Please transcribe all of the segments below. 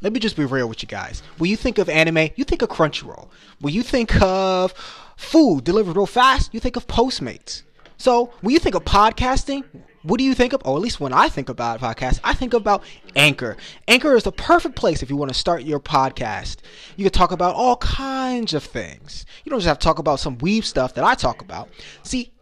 let me just be real with you guys. When you think of anime, you think of Crunchyroll. When you think of food delivered real fast, you think of Postmates. So when you think of podcasting, what do you think of? Or at least when I think about podcast, I think about Anchor. Anchor is the perfect place if you want to start your podcast. You can talk about all kinds of things. You don't just have to talk about some weave stuff that I talk about. See,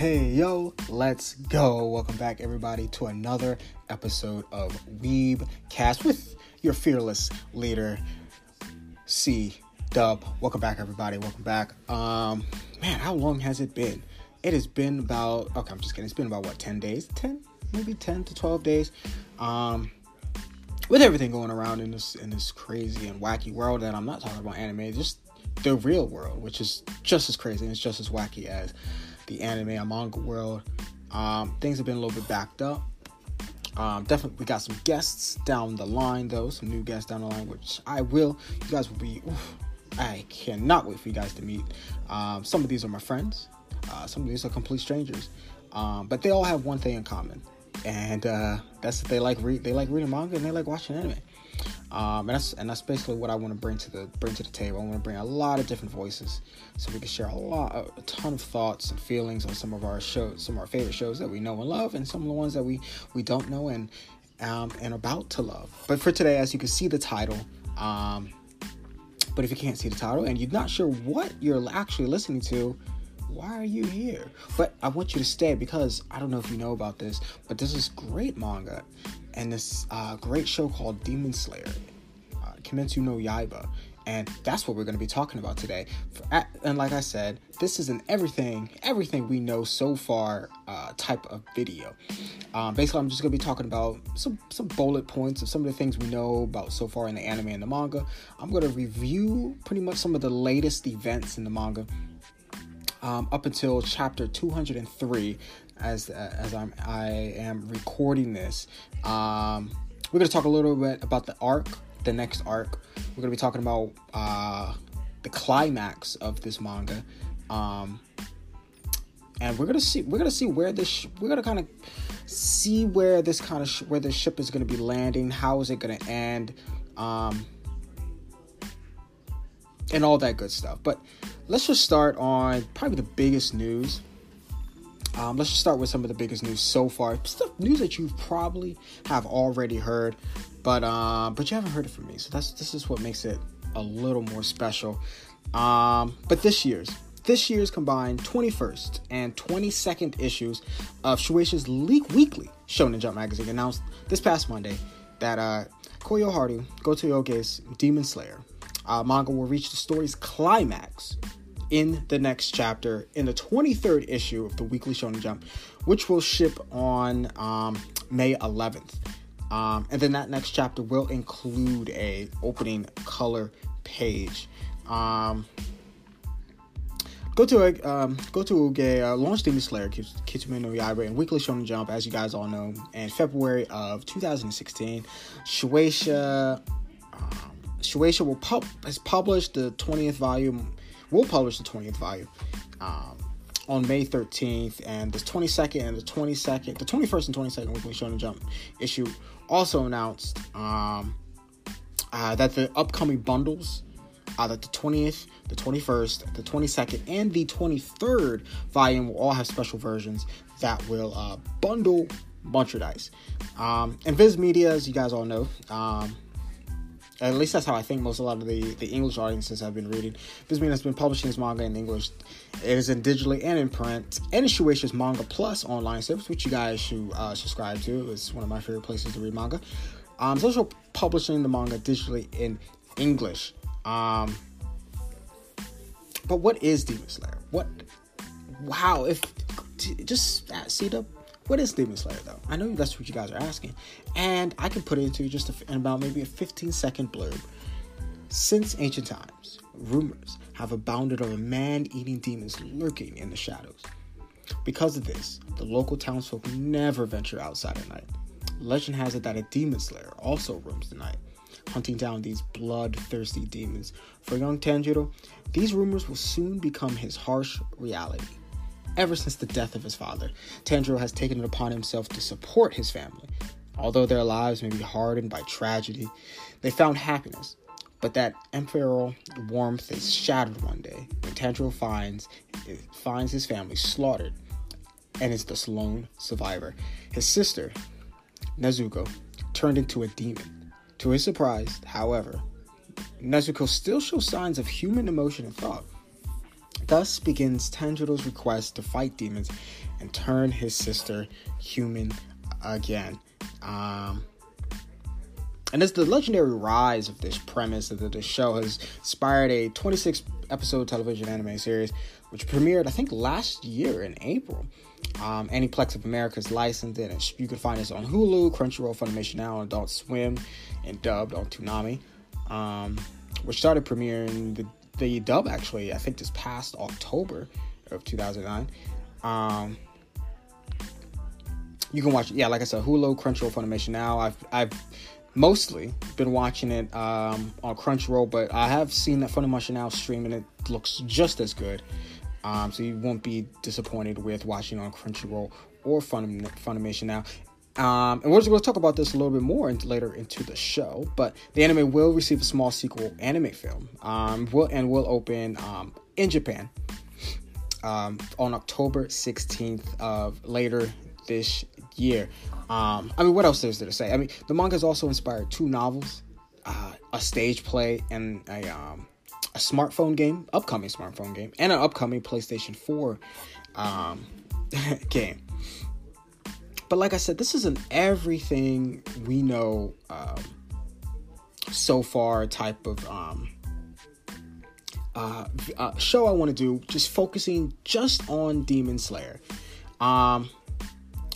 Hey yo, let's go. Welcome back everybody to another episode of Weeb Cast with your fearless leader C Dub. Welcome back everybody. Welcome back. Um man, how long has it been? It has been about okay, I'm just kidding. It's been about what 10 days? 10? Maybe 10 to 12 days. Um with everything going around in this in this crazy and wacky world that I'm not talking about anime, just the real world, which is just as crazy and it's just as wacky as the anime and manga world. Um, things have been a little bit backed up. Um, definitely, we got some guests down the line, though. Some new guests down the line, which I will. You guys will be. Oof, I cannot wait for you guys to meet. Um, some of these are my friends. Uh, some of these are complete strangers. Um, but they all have one thing in common, and uh, that's that they like read. They like reading manga and they like watching anime. Um, and that's and that's basically what I want to bring to the bring to the table. I want to bring a lot of different voices, so we can share a lot, a ton of thoughts and feelings on some of our shows, some of our favorite shows that we know and love, and some of the ones that we we don't know and um, and about to love. But for today, as you can see the title, um, but if you can't see the title and you're not sure what you're actually listening to, why are you here? But I want you to stay because I don't know if you know about this, but this is great manga and this uh, great show called Demon Slayer, uh, Kimetsu no Yaiba. And that's what we're going to be talking about today. And like I said, this is an everything, everything we know so far uh, type of video. Um, basically, I'm just going to be talking about some some bullet points of some of the things we know about so far in the anime and the manga. I'm going to review pretty much some of the latest events in the manga um, up until chapter 203 as uh, as I'm I am recording this. Um, we're gonna talk a little bit about the arc, the next arc. We're gonna be talking about uh, the climax of this manga, um, and we're gonna see we're gonna see where this sh- we're gonna kind of see where this kind of sh- where the ship is gonna be landing. How is it gonna end? Um, and all that good stuff. But let's just start on probably the biggest news um, let's just start with some of the biggest news so far. Stuff news that you probably have already heard, but uh, but you haven't heard it from me. So that's this is what makes it a little more special. Um, but this year's this year's combined 21st and 22nd issues of Shueisha's Leak Weekly Shonen Jump magazine announced this past Monday that uh, Koyoharu Goto Demon Slayer uh, manga will reach the story's climax in the next chapter in the 23rd issue of the Weekly Shonen Jump, which will ship on um, May 11th. Um, and then that next chapter will include a opening color page. Um, Goto um, Goto a uh, launch Demon Slayer Kitsume no Yaiba and Weekly Shonen Jump, as you guys all know, in February of 2016. Shueisha um, Shueisha will pub- has published the 20th volume will publish the 20th volume um, on May 13th, and the 22nd and the 22nd, the 21st and 22nd Weekly Shonen Jump issue also announced um, uh, that the upcoming bundles, uh, that the 20th, the 21st, the 22nd, and the 23rd volume will all have special versions that will uh, bundle merchandise. Um, and Viz Media, as you guys all know, um, at least that's how I think most a lot of the, the English audiences have been reading. This means has been publishing his manga in English. It is in digitally and in print. And Shueisha's Manga Plus online service, which you guys should uh, subscribe to. It's one of my favorite places to read manga. Um, it's also publishing the manga digitally in English. Um, but what is Demon Slayer? What? Wow! If just uh, see the What is Demon Slayer though? I know that's what you guys are asking, and I can put it into just a, in about maybe a 15 second blurb. Since ancient times, rumors have abounded of a man-eating demons lurking in the shadows. Because of this, the local townsfolk never venture outside at night. Legend has it that a demon slayer also roams the night, hunting down these bloodthirsty demons. For young Tanjiro, these rumors will soon become his harsh reality. Ever since the death of his father, Tanjiro has taken it upon himself to support his family. Although their lives may be hardened by tragedy, they found happiness. But that ephemeral warmth is shattered one day when Tanjiro finds finds his family slaughtered and is the lone survivor. His sister, Nezuko, turned into a demon. To his surprise, however, Nezuko still shows signs of human emotion and thought. Thus begins Tanjiro's request to fight demons and turn his sister human again. Um, and as the legendary rise of this premise that the show has inspired a 26 episode television anime series, which premiered, I think, last year in April. Um, Aniplex of America's licensed it, and you can find this on Hulu, Crunchyroll, Funimation Now, Adult Swim, and dubbed on Toonami. Um, which started premiering the, the dub actually, I think this past October of 2009. Um, you can watch, yeah, like I said, Hulu, Crunchyroll, Funimation Now. I've I've mostly been watching it um, on Crunchyroll, but I have seen that Funimation Now streaming it looks just as good. Um, so you won't be disappointed with watching on Crunchyroll or Funim- Funimation Now. Um, and we're just going to talk about this a little bit more in, later into the show. But the anime will receive a small sequel anime film, um, will and will open um, in Japan um, on October 16th of later this year. Um, I mean, what else is there to say? I mean, the manga has also inspired two novels, uh, a stage play, and a um, a smartphone game, upcoming smartphone game, and an upcoming PlayStation 4 um, game. But like I said, this isn't everything we know um, so far type of um, uh, uh, show I want to do, just focusing just on Demon Slayer. Um,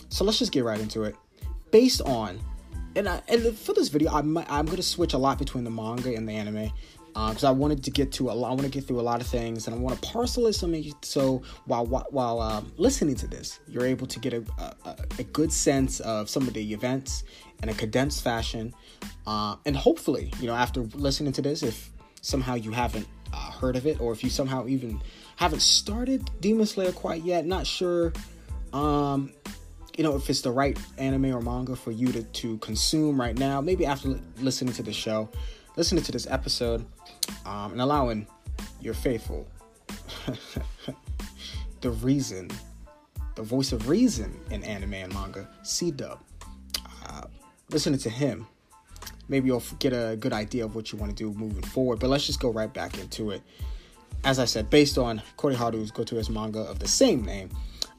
so let's just get right into it based on and I, and for this video I'm I'm gonna switch a lot between the manga and the anime because uh, I wanted to get to a lot. I want to get through a lot of things, and I want to parcel it so so while while um, listening to this, you're able to get a, a, a good sense of some of the events in a condensed fashion, uh, and hopefully, you know, after listening to this, if somehow you haven't uh, heard of it, or if you somehow even haven't started Demon Slayer quite yet, not sure. Um, you know if it's the right anime or manga for you to, to consume right now maybe after li- listening to the show listening to this episode um, and allowing your faithful the reason the voice of reason in anime and manga c-dub. Uh, listening to him maybe you'll get a good idea of what you want to do moving forward but let's just go right back into it. As i said based on Kori Haru's Goto's manga of the same name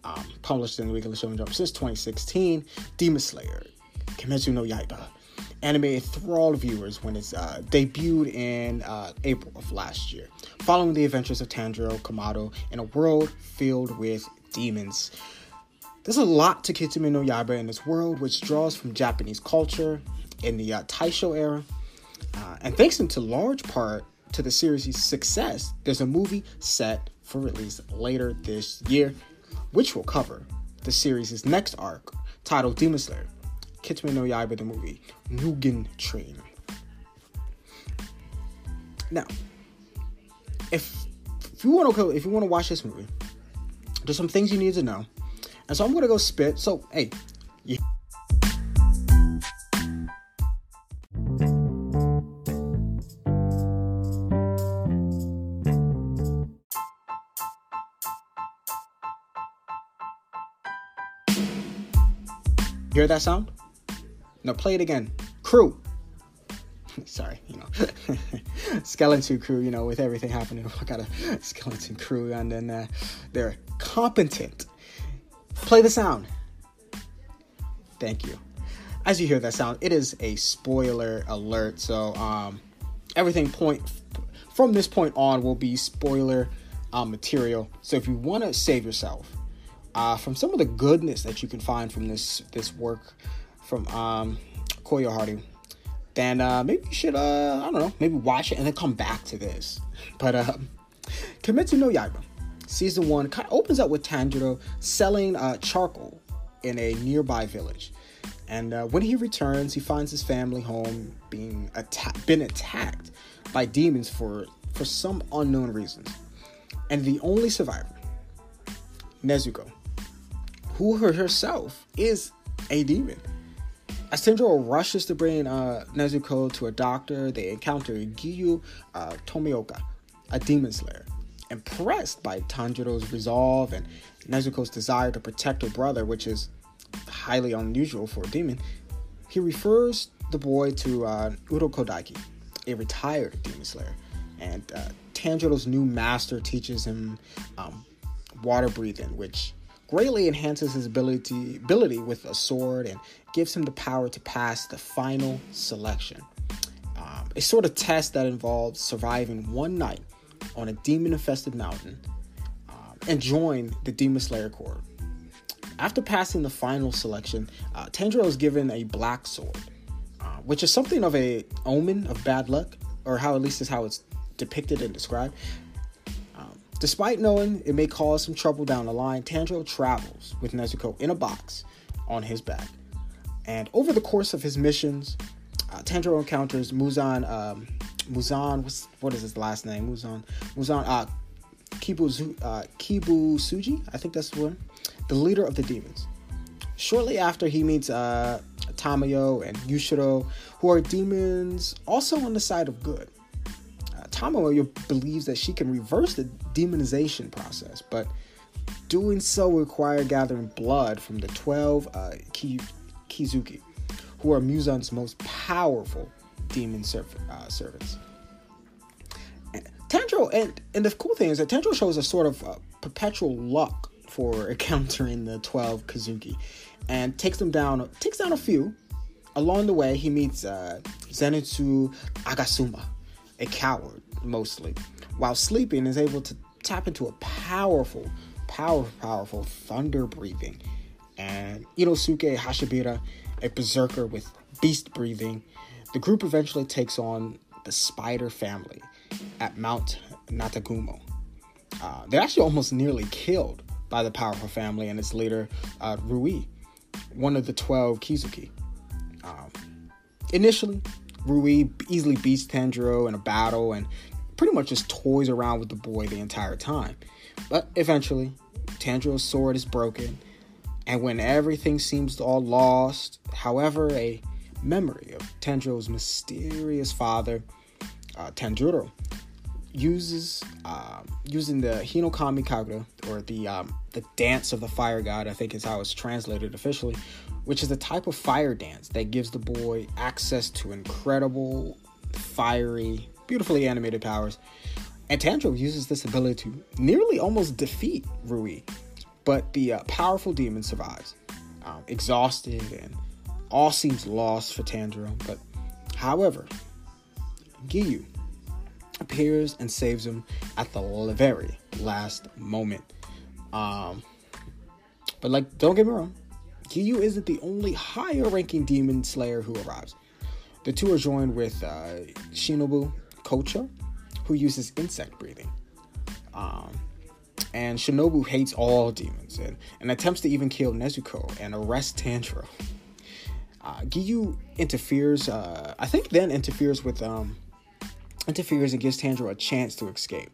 um, published in the Weekly Shonen Jump since 2016, Demon Slayer, Kimetsu no Yaiba, anime enthralled viewers when it uh, debuted in uh, April of last year, following the adventures of Tanjiro Kamado in a world filled with demons. There's a lot to Kimetsu no Yaiba in this world, which draws from Japanese culture in the uh, Taisho era, uh, and thanks in to large part to the series' success, there's a movie set for release later this year which will cover the series' next arc, titled Demon Slayer, Kimetsu no Yaiba the movie, Mugen Train. Now, if if you want to if you want to watch this movie, there's some things you need to know, and so I'm gonna go spit. So hey, yeah. Hear that sound? No, play it again. Crew. Sorry, you know, skeleton crew. You know, with everything happening, I got a skeleton crew, and then uh, they're competent. Play the sound. Thank you. As you hear that sound, it is a spoiler alert. So, um, everything point from this point on will be spoiler uh, material. So, if you want to save yourself uh, from some of the goodness that you can find from this this work from um, Koyoharu, then uh, maybe you should uh, I don't know maybe watch it and then come back to this. But uh, Kimetsu no Yaiba season one kind of opens up with Tanjiro selling uh, charcoal in a nearby village. And uh, when he returns, he finds his family home being atta- been attacked by demons for for some unknown reasons. And the only survivor, Nezuko, who herself is a demon. As rushes to bring uh, Nezuko to a doctor, they encounter Giyu uh, Tomioka, a demon slayer. Impressed by Tanjiro's resolve and Nezuko's desire to protect her brother, which is highly unusual for a demon, he refers the boy to uh, Urokodaki, a retired demon slayer. And uh, Tanjiro's new master teaches him um, water breathing, which greatly enhances his ability ability with a sword and gives him the power to pass the final selection. Um, a sort of test that involves surviving one night on a demon infested mountain um, and join the Demon Slayer Corps. After passing the final selection, uh, Tanjiro is given a black sword, uh, which is something of a omen of bad luck, or how at least is how it's depicted and described. Despite knowing it may cause some trouble down the line, Tanjiro travels with Nezuko in a box on his back. And over the course of his missions, uh, Tanjiro encounters Muzan um, Muzan, what's, what is his last name? Muzan, Muzan, uh, Kibu, uh, Suji, I think that's the one, the leader of the demons. Shortly after, he meets uh, Tamayo and Yushiro, who are demons also on the side of good. Tamayo believes that she can reverse the demonization process, but doing so require gathering blood from the 12 uh, Ki- Kizuki, who are Muzan's most powerful demon uh, servants. Tanjiro, and, and the cool thing is that Tanjiro shows a sort of uh, perpetual luck for encountering the 12 Kizuki and takes them down, takes down a few. Along the way, he meets uh, Zenitsu Agatsuma, a coward mostly. While sleeping, is able to tap into a powerful, powerful, powerful thunder breathing. And Inosuke Hashibira, a berserker with beast breathing, the group eventually takes on the Spider family at Mount Natagumo. Uh, they're actually almost nearly killed by the powerful family and its leader, uh, Rui, one of the 12 Kizuki. Um, initially, Rui easily beats Tanjiro in a battle and pretty much just toys around with the boy the entire time. But eventually, Tanjiro's sword is broken, and when everything seems all lost, however, a memory of Tanjiro's mysterious father, uh, Tanjiro, uses uh, using the Hinokami Kagura, or the um, the dance of the fire god, I think is how it's translated officially, which is a type of fire dance that gives the boy access to incredible, fiery, beautifully animated powers. And Tanjiro uses this ability to nearly almost defeat Rui, but the uh, powerful demon survives, um, exhausted and all seems lost for Tanjiro, but however, Giyu appears and saves him at the very last moment. Um, but like, don't get me wrong, Giyu isn't the only higher ranking demon slayer who arrives. The two are joined with uh, Shinobu Kocho, who uses insect breathing. Um, and Shinobu hates all demons and, and attempts to even kill Nezuko and arrest Tanjiro. Uh, Giyu interferes, uh, I think then interferes with, um, interferes and gives Tanjiro a chance to escape.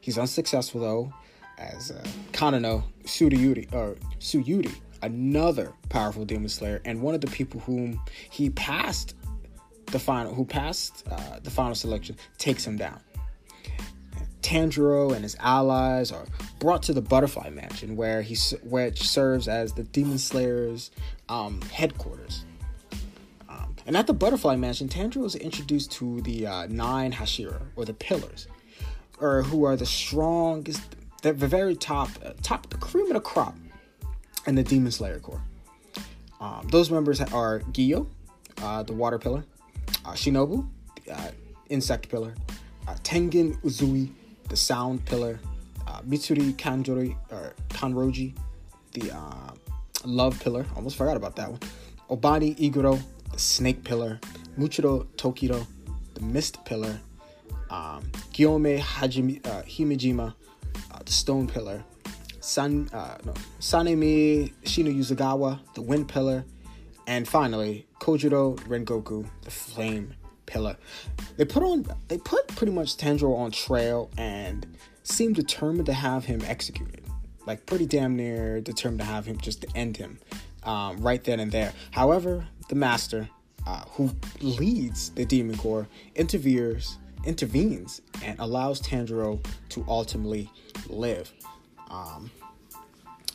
He's unsuccessful though, as uh, Kanano Suyuri, or Suyuri, another powerful demon slayer, and one of the people whom he passed the final, who passed uh, the final selection, takes him down. Tanjiro and his allies are brought to the Butterfly Mansion, where he which serves as the Demon Slayer's um, headquarters. And at the Butterfly Mansion, Tanjiro is introduced to the uh, nine Hashira, or the Pillars, or who are the strongest, the very top, uh, top, the cream of the crop in the Demon Slayer Corps. Um, those members are Giyu, uh, the Water Pillar, uh, Shinobu, the uh, Insect Pillar, uh, Tengen Uzui, the Sound Pillar, Mitsuri Kanjori, or Kanroji, the uh, Love Pillar. Almost forgot about that one. Obanai Iguro, the Snake Pillar. Muchiro Tokiro, the Mist Pillar. Um, Gyomei Hajime, uh, Himejima, uh, the Stone Pillar. San, uh, no, Sanemi Shino Yuzugawa, the Wind Pillar. And finally, Kyojuro Rengoku, the Flame Pillar. They put on, they put pretty much Tanjiro on trail and seemed determined to have him executed. Like pretty damn near determined to have him just to end him um, right then and there. However, the master, uh, who leads the Demon Corps, intervenes, intervenes and allows Tanjiro to ultimately live. Um,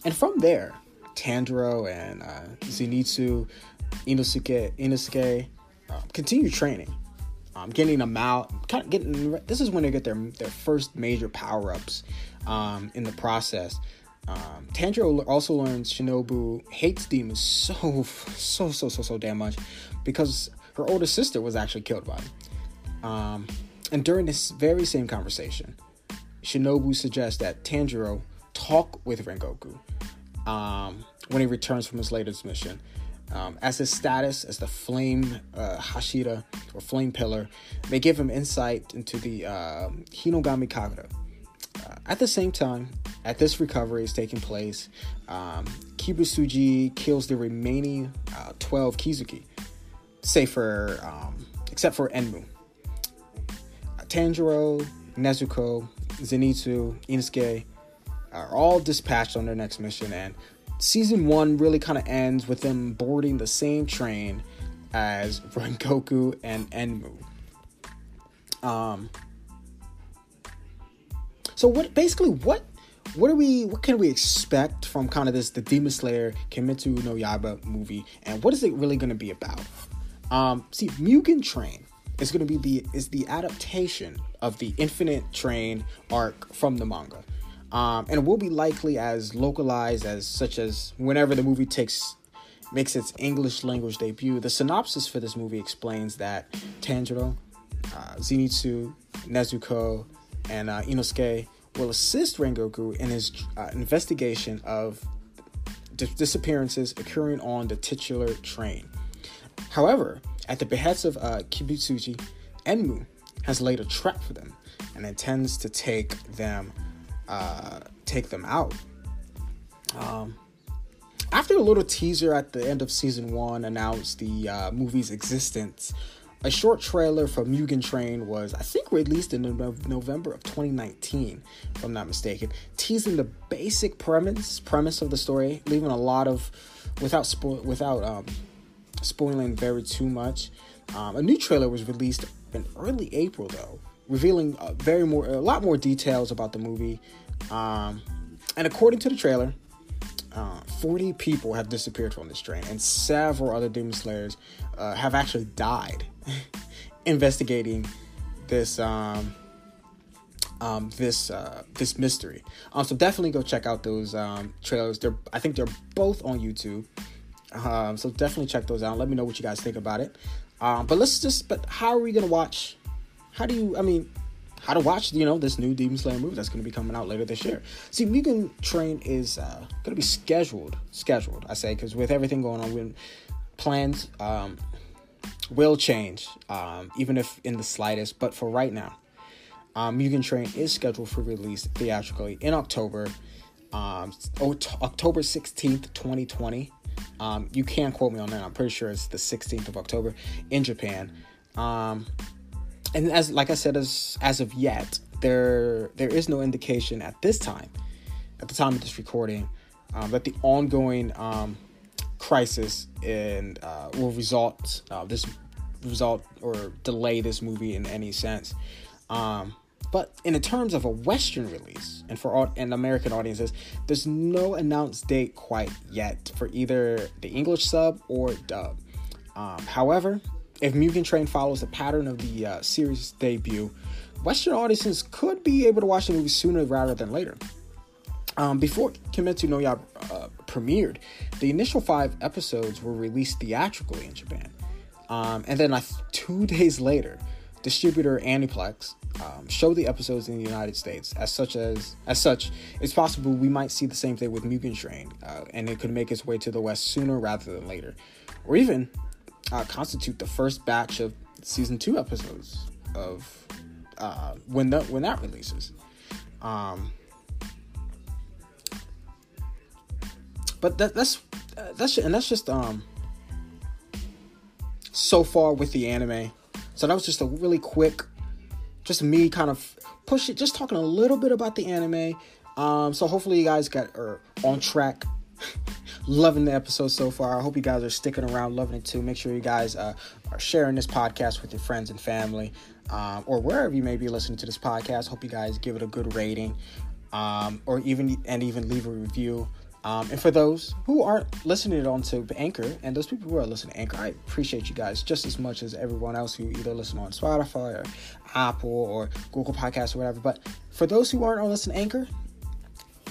and from there, Tanjiro and uh, Zenitsu, Inosuke, Inosuke uh, continue training, um, getting them out. Kind of getting this is when they get their their first major power ups um, in the process. Um, Tanjiro also learns Shinobu hates demons so so so so so damn much because her older sister was actually killed by him. Um, and during this very same conversation, Shinobu suggests that Tanjiro talk with Rengoku um, when he returns from his latest mission. Um, as his status as the Flame uh, Hashira or Flame Pillar may give him insight into the uh, Hinokami Kagura. Uh, at the same time, at this recovery is taking place, um, Kibutsuji kills the remaining uh, 12 Kizuki, say for, um, except for Enmu. Tanjiro, Nezuko, Zenitsu, Inosuke, are all dispatched on their next mission, and season one really kind of ends with them boarding the same train as Rengoku and Enmu. Um. So what? Basically, what? What are we? What can we expect from kind of this the Demon Slayer Kimetsu no Yaiba movie, and what is it really going to be about? Um. See, Mugen Train is going to be the is the adaptation of the Infinite Train arc from the manga um, and will be likely as localized as such as whenever the movie takes makes its English language debut. The synopsis for this movie explains that Tanjiro, uh, Zenitsu, Nezuko, and uh, Inosuke will assist Rengoku in his uh, investigation of disappearances occurring on the titular train. However, at the behest of uh, Kibutsuji, Enmu has laid a trap for them and intends to take them uh, take them out. Um, after a little teaser at the end of season one announced the uh, movie's existence, a short trailer for Mugen Train was, I think, released in November of 2019, if I'm not mistaken, teasing the basic premise premise of the story, leaving a lot of without spoil without um, spoiling very too much. Um, a new trailer was released in early April, though, revealing uh, very more a lot more details about the movie. Um, and according to the trailer, uh, 40 people have disappeared from this train, and several other Demon Slayers uh, have actually died investigating this um, um, this uh, this mystery. Um, so definitely go check out those um, trailers. They're I think they're both on YouTube. Um, so definitely check those out. Let me know what you guys think about it. Um, but let's just. But how are we gonna watch how do you? I mean, how to watch you know this new Demon Slayer movie that's going to be coming out later this year. See, Mugen Train is uh, going to be scheduled. Scheduled, I say, because with everything going on, when plans um, will change, um, even if in the slightest. But for right now, um, Mugen Train is scheduled for release theatrically in October, um, October 16th, 2020. Um, you can quote me on that. I'm pretty sure it's the 16th of October in Japan. Um, and as like I said, as as of yet, there there is no indication at this time, at the time of this recording, um, that the ongoing um, crisis and uh, will result uh, this result or delay this movie in any sense. Um, but in the terms of a Western release and for all, and American audiences, there's no announced date quite yet for either the English sub or dub. Um, however, if Mugen Train follows the pattern of the uh, series debut, Western audiences could be able to watch the movie sooner rather than later. Um, before Kimetsu no Yaiba uh, premiered, the initial five episodes were released theatrically in Japan. Um, and then two days later, distributor Aniplex um, show the episodes in the United States. As such as as such, it's possible we might see the same thing with Mugen Train, uh, and it could make its way to the West sooner rather than later, or even uh, constitute the first batch of season two episodes of uh, when that when that releases. Um, but that, that's that's and that's just um so far with the anime. So that was just a really quick, just me kind of push it, just talking a little bit about the anime. Um, so hopefully you guys got are on track. loving the episode so far. I hope you guys are sticking around, loving it too. Make sure you guys uh, are sharing this podcast with your friends and family, um, or wherever you may be listening to this podcast. Hope you guys give it a good rating, um, or even and even leave a review. Um, and for those who aren't listening it on to Anchor, and those people who are listening to Anchor, I appreciate you guys just as much as everyone else who either listen on Spotify or Apple or Google Podcasts or whatever. But for those who aren't on listening to Anchor,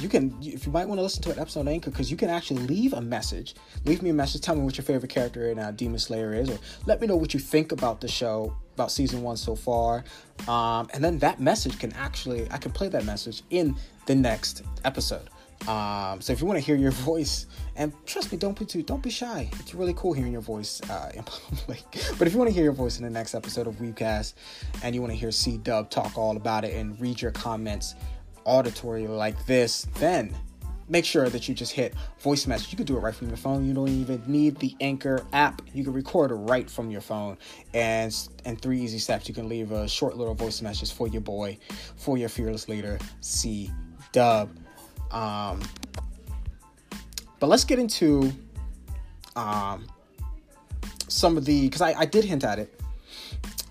you can, if you might want to listen to an episode on Anchor, because you can actually leave a message. Leave me a message. Tell me what your favorite character in uh, Demon Slayer is, or let me know what you think about the show, about season one so far. Um, and then that message can actually, I can play that message in the next episode. Um, so if you want to hear your voice, and trust me, don't be too, don't be shy. It's really cool hearing your voice uh, in public. But if you want to hear your voice in the next episode of Weebcast, and you want to hear C Dub talk all about it and read your comments auditory like this, then make sure that you just hit voice message. You can do it right from your phone. You don't even need the Anchor app. You can record right from your phone. And in three easy steps, you can leave a short little voice message for your boy, for your fearless leader, C Dub. Um, but let's get into um, some of the because I, I, did hint at it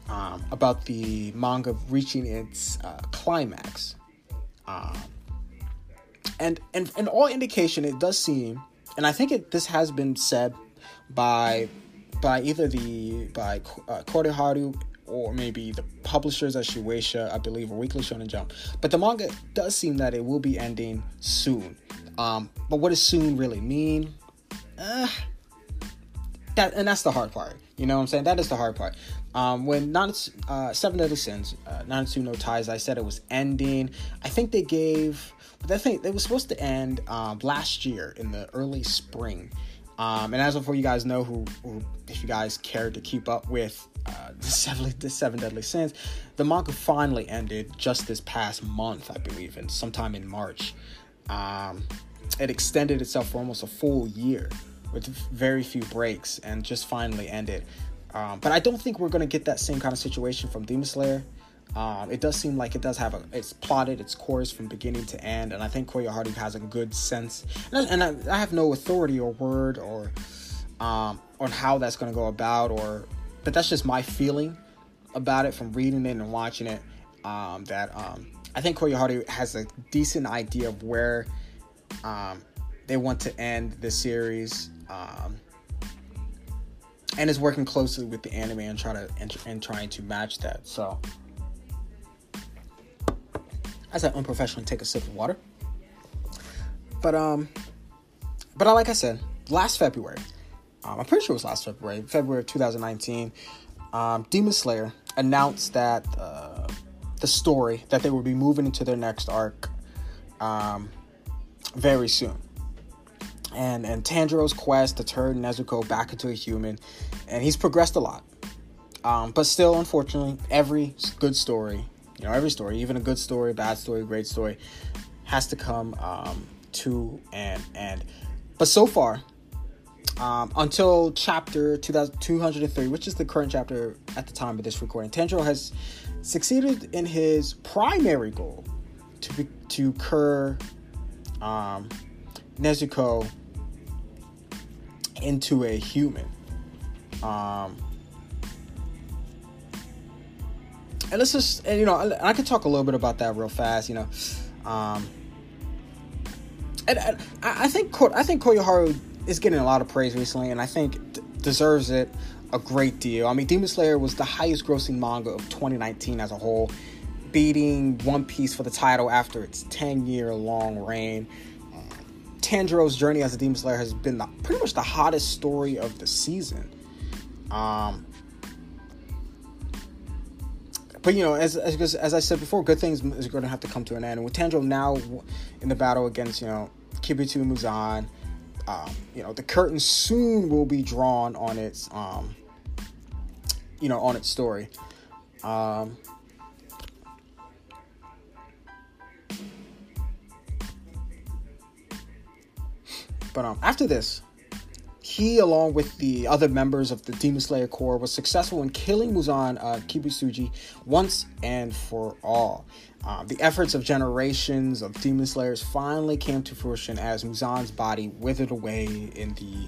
um, about the manga reaching its uh, climax, um, and and and all indication it does seem, and I think it this has been said by by either the by uh, Haru or maybe the publishers at Shueisha, I believe, or Weekly Shonen Jump. But the manga does seem that it will be ending soon. Um, but what does soon really mean? Uh, that and that's the hard part. You know what I'm saying? That is the hard part. Um, when not uh, Seven Deadly Sins, uh, Nanatsu no Taizai, I said it was ending. I think they gave. but I think it was supposed to end um, last year in the early spring. Um, and as before, you guys know who, who, if you guys care to keep up with uh, the, seven, the seven deadly sins, the manga finally ended just this past month, I believe, and sometime in March. Um, it extended itself for almost a full year with very few breaks and just finally ended. Um, but I don't think we're going to get that same kind of situation from Demon Slayer. Um, it does seem like it does have a it's plotted its course from beginning to end, and I think Koyoharu has a good sense. And, I, and I, I, have no authority or word or um, on how that's going to go about, or but that's just my feeling about it from reading it and watching it. Um, that um, I think Koyoharu has a decent idea of where um, they want to end the series. And is working closely with the anime and try to and, and trying to match that. So as I unprofessionally take a sip of water. But um, but like I said, last February, um, I'm pretty sure it was last February, February of 2019, um, Demon Slayer announced that uh, the story that they would be moving into their next arc um, very soon. And and Tanjiro's quest to turn Nezuko back into a human, and he's progressed a lot. Um, but still, unfortunately, every good story you know, every story, even a good story, bad story, great story, has to come um, to an end. But so far, um, until chapter 203, which is the current chapter at the time of this recording, Tanjiro has succeeded in his primary goal to be, to cure um, Nezuko into a human. Um, and let's just and, you know I, I could talk a little bit about that real fast you know. Um and, and I, I think I think Koyoharu is getting a lot of praise recently and I think d- deserves it a great deal. I mean Demon Slayer was the highest grossing manga of 2019 as a whole beating One Piece for the title after its 10 year long reign Tanjiro's journey as a Demon Slayer has been the, pretty much the hottest story of the season um but you know, as, as as I said before, good things is going to have to come to an end. And with Tanjiro now in the battle against you know Kibito Muzan, um, you know the curtain soon will be drawn on its um, you know on its story. Um, but um, after this, he, along with the other members of the Demon Slayer Corps, was successful in killing Muzan uh, Kibutsuji once and for all. Um, the efforts of generations of Demon Slayers finally came to fruition as Muzan's body withered away in the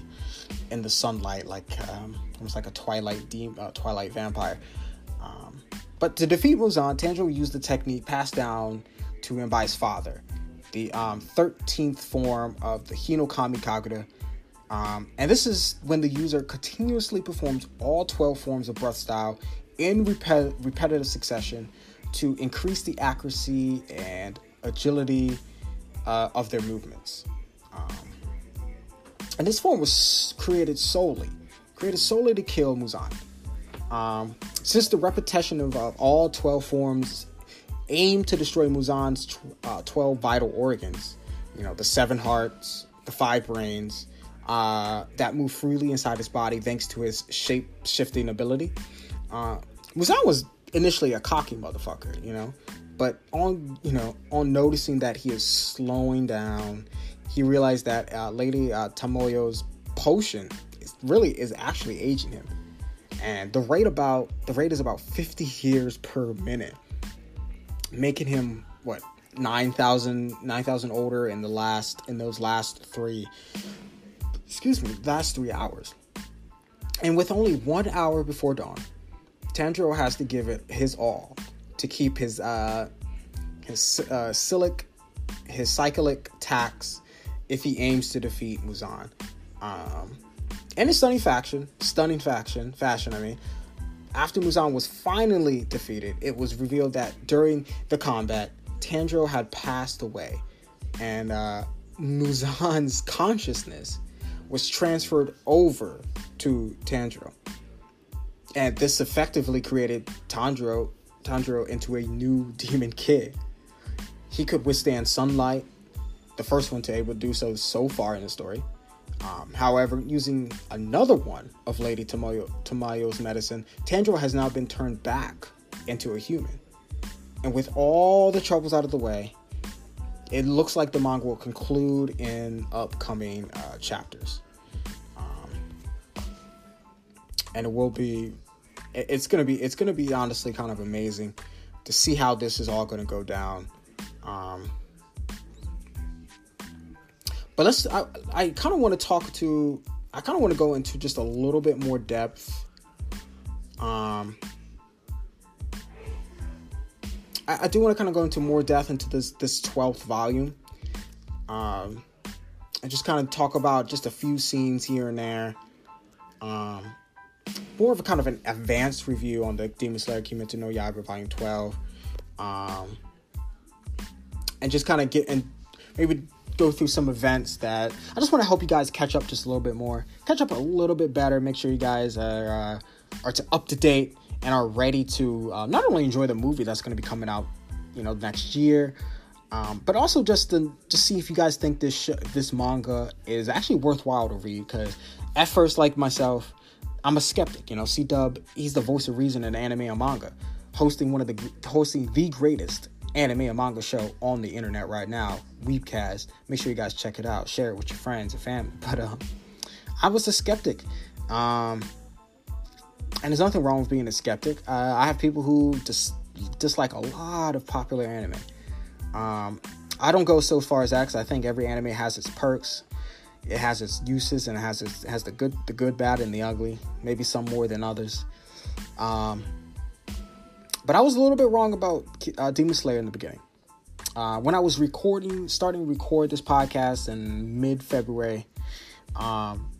in the sunlight, like um, almost like a twilight de- uh, twilight vampire. Um, but to defeat Muzan, Tanjiro used the technique passed down to him by his father, the 13th um, form of the Hinokami Kagura, um, and this is when the user continuously performs all 12 forms of breath style in repet- repetitive succession to increase the accuracy and agility uh, of their movements. Um, and this form was created solely, created solely to kill Muzan. Um, since the repetition of uh, all 12 forms aim to destroy Muzan's tw- uh, 12 vital organs, you know, the seven hearts, the five brains, uh, that move freely inside his body thanks to his shape shifting ability. Uh, Muzan was initially a cocky motherfucker, you know, but on you know on noticing that he is slowing down, he realized that uh, Lady uh, Tamayo's potion is really is actually aging him, and the rate about the rate is about 50 years per minute, making him what 9,000 9,000 older in the last in those last three excuse me, last three hours. And with only one hour before dawn, Tanjiro has to give it his all to keep his uh, his uh, silic, his cyclic tax if he aims to defeat Muzan. Um, in a stunning faction, stunning faction, fashion, I mean, after Muzan was finally defeated, it was revealed that during the combat, Tanjiro had passed away, and uh, Muzan's consciousness was transferred over to Tanjiro. And this effectively created Tanjiro, Tanjiro into a new demon kid. He could withstand sunlight, the first one to able to do so so far in the story. Um, however, using another one of Lady Tamayo, Tamayo's medicine, Tanjiro has now been turned back into a human. And with all the troubles out of the way, it looks like the manga will conclude in upcoming uh, chapters. Um, and it will be, it's gonna be, it's gonna be honestly kind of amazing to see how this is all gonna go down. Um, but let's, I, I kind of want to talk to, I kind of want to go into just a little bit more depth. Um, I, I do want to kind of go into more depth into this this twelfth volume, um, and just kind of talk about just a few scenes here and there. Um, more of a kind of an advanced review on the Demon Slayer Kimetsu no Yaiba Volume Twelve, um, and just kind of get and maybe go through some events that I just want to help you guys catch up just a little bit more, catch up a little bit better, make sure you guys are uh, are to up to date and are ready to uh, not only enjoy the movie that's going to be coming out, you know, next year, um, but also just to just see if you guys think this sh- this manga is actually worthwhile to read. Because at first, like myself, I'm a skeptic. You know, C Dub, he's the voice of reason in anime and manga, hosting one of the hosting the greatest anime and manga show on the internet right now, Weebcast. Make sure you guys check it out, share it with your friends and family. But um, I was a skeptic. Um, and there's nothing wrong with being a skeptic. Uh, I have people who just dislike a lot of popular anime. Um, I don't go so far as that because I think every anime has its perks, it has its uses, and it has its, it has the good, the good, bad, and the ugly. Maybe some more than others. Um, but I was a little bit wrong about uh, Demon Slayer in the beginning. Uh, when I was recording, starting to record this podcast in mid February, um,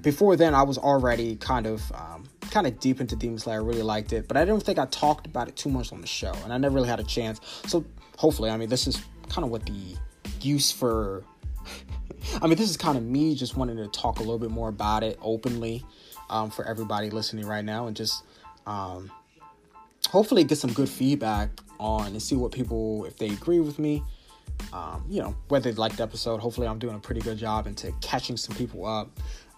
before then I was already kind of um, kind of deep into Demon Slayer. I really liked it, but I don't think I talked about it too much on the show, and I never really had a chance. So hopefully, I mean, this is kind of what the use for. I mean, this is kind of me just wanting to talk a little bit more about it openly um, for everybody listening right now, and just um, hopefully get some good feedback on and see what people if they agree with me. Um, you know whether they like the episode. Hopefully, I'm doing a pretty good job into catching some people up,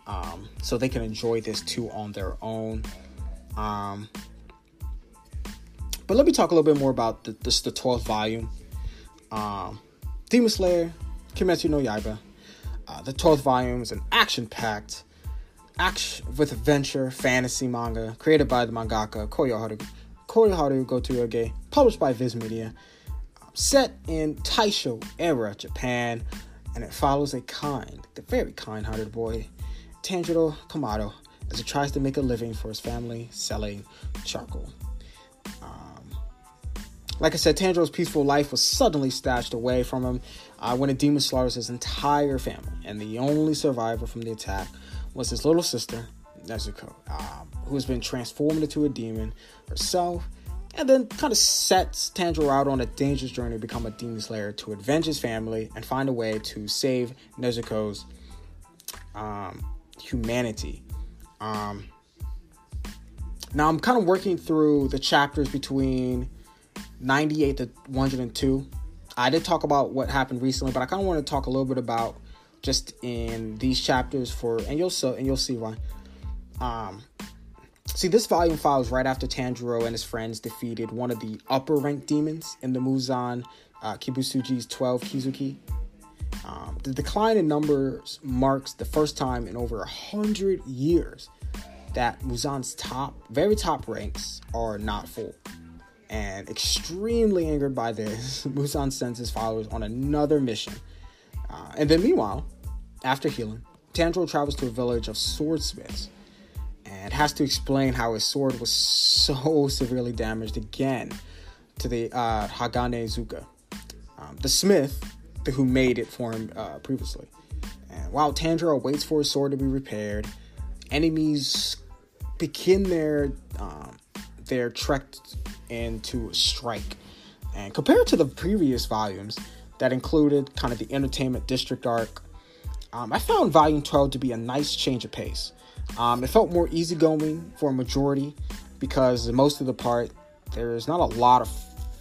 um, so they can enjoy this too on their own. Um, but let me talk a little bit more about the, this the 12th volume. Um, Demon Slayer, Kimetsu no Yaiba. Uh, the 12th volume is an action-packed, action with adventure fantasy manga created by the mangaka Koyoharu, Koyoharu Gotouge, published by Viz Media. Um, set in Taisho era Japan, and it follows a kind, the very kind-hearted boy, Tanjiro Kamado, as he tries to make a living for his family selling charcoal. Like I said, Tanjiro's peaceful life was suddenly snatched away from him uh, when a demon slaughters his entire family, and the only survivor from the attack was his little sister, Nezuko, um, who has been transformed into a demon herself, and then kind of sets Tanjiro out on a dangerous journey to become a demon slayer to avenge his family and find a way to save Nezuko's um, humanity. Um, now I'm kind of working through the chapters between 98 to 102. I did talk about what happened recently, but I kind of want to talk a little bit about just in these chapters for, and you'll see, and you'll see why. Um, see, this volume follows right after Tanjiro and his friends defeated one of the upper ranked demons in the Muzan uh, Kibutsuji's 12 Kizuki. Um, the decline in numbers marks the first time in over a hundred years that Muzan's top, very top ranks are not full. And extremely angered by this, Muzan sends his followers on another mission. Uh, and then, meanwhile, after healing, Tanjiro travels to a village of swordsmiths and has to explain how his sword was so severely damaged again to the uh, Haganezuka, um, the smith who made it for him uh, previously. And while Tanjiro waits for his sword to be repaired, enemies begin their um, their trek into strike. And compared to the previous volumes that included kind of the entertainment district arc, um, I found Volume 12 to be a nice change of pace. Um, it felt more easygoing for a majority because most of the part there's not a lot of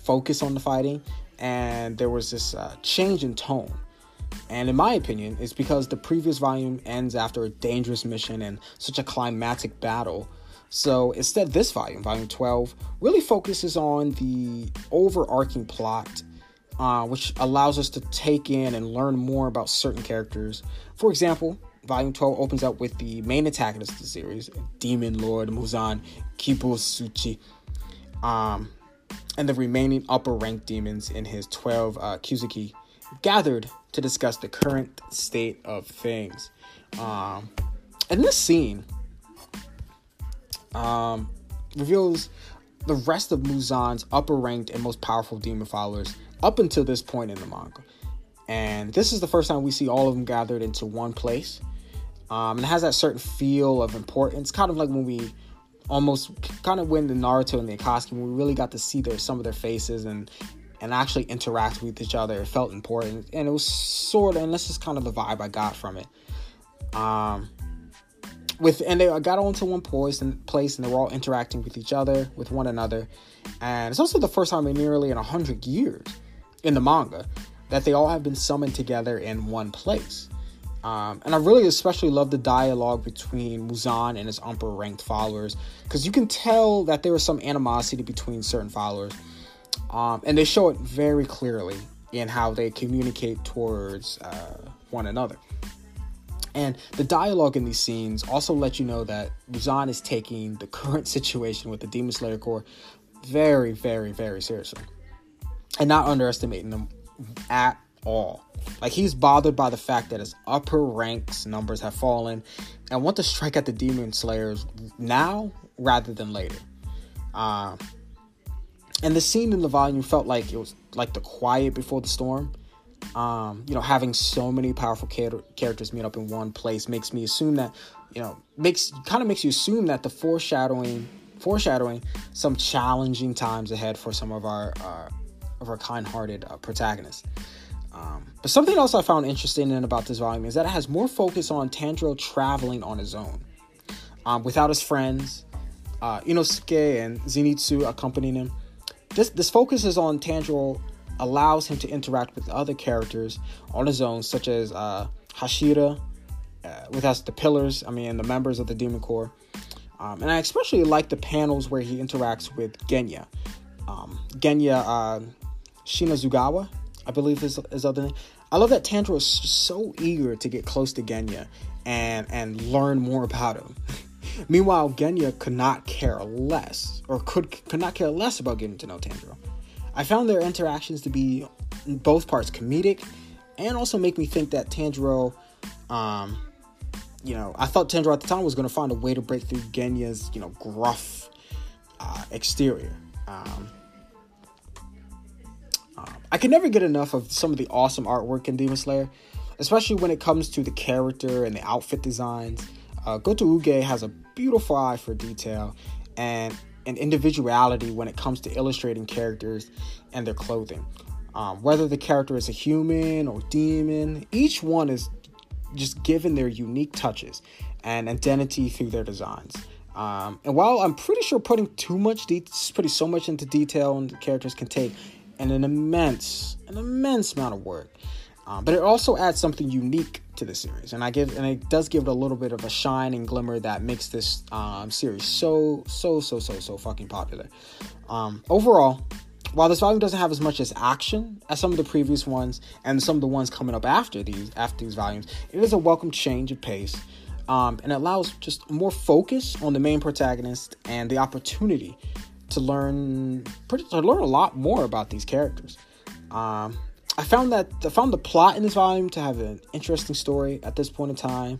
focus on the fighting, and there was this uh, change in tone. And in my opinion, it's because the previous volume ends after a dangerous mission and such a climatic battle so instead, this volume, volume 12, really focuses on the overarching plot, uh, which allows us to take in and learn more about certain characters. For example, volume 12 opens up with the main antagonist of the series, Demon Lord Muzan Kibutsuji, um, and the remaining upper ranked demons in his 12 uh, Kizuki gathered to discuss the current state of things. Um, in this scene, um, reveals the rest of Muzan's upper ranked and most powerful demon followers up until this point in the manga. And this is the first time we see all of them gathered into one place. Um, and it has that certain feel of importance, kind of like when we almost kind of when the Naruto and the Akatsuki, we really got to see their some of their faces and and actually interact with each other. It felt important, and it was sort of, and this is kind of the vibe I got from it. Um, with and they got onto one place and place and they were all interacting with each other with one another and it's also the first time in nearly in a hundred years in the manga that they all have been summoned together in one place um, and I really especially love the dialogue between Muzan and his upper ranked followers because you can tell that there was some animosity between certain followers um, and they show it very clearly in how they communicate towards uh, one another and the dialogue in these scenes also let you know that Muzan is taking the current situation with the Demon Slayer Corps very, very, very seriously. And not underestimating them at all. Like he's bothered by the fact that his upper ranks numbers have fallen and want to strike at the Demon Slayers now rather than later. Um, and the scene in the volume felt like it was like the quiet before the storm um, you know, having so many powerful char- characters meet up in one place makes me assume that, you know, makes kind of makes you assume that the foreshadowing, foreshadowing some challenging times ahead for some of our uh, of our kind-hearted uh, protagonists. Um, but something else I found interesting in about this volume is that it has more focus on Tanjiro traveling on his own, um, without his friends, uh, Inosuke and Zenitsu accompanying him. This this focus is on Tanjiro allows him to interact with other characters on his own, such as uh, Hashira, uh, with us the pillars. I mean, the members of the Demon Corps. Um, and I especially like the panels where he interacts with Genya. Um, Genya uh, Shinazugawa, I believe is his other name. I love that Tanjiro is so eager to get close to Genya and and learn more about him. Meanwhile, Genya could not care less, or could could not care less about getting to know Tanjiro. I found their interactions to be both parts comedic, and also make me think that Tanjiro, um, you know, I thought Tanjiro at the time was going to find a way to break through Genya's, you know, gruff uh, exterior. Um, I can never get enough of some of the awesome artwork in Demon Slayer, especially when it comes to the character and the outfit designs. Uh, Gotouge has a beautiful eye for detail and an individuality when it comes to illustrating characters and their clothing. Um, whether the character is a human or demon, each one is just given their unique touches and identity through their designs. Um, and while I'm pretty sure putting too much, de- putting so much into detail and the characters can take an, an immense, an immense amount of work. Um, but it also adds something unique to the series, and I give and it does give it a little bit of a shine and glimmer that makes this um, series so so so so so fucking popular. Um, overall, while this volume doesn't have as much as action as some of the previous ones and some of the ones coming up after these after these volumes, it is a welcome change of pace. Um, and allows just more focus on the main protagonist and the opportunity to learn to learn a lot more about these characters. Um, I found that I found the plot in this volume to have an interesting story at this point in time,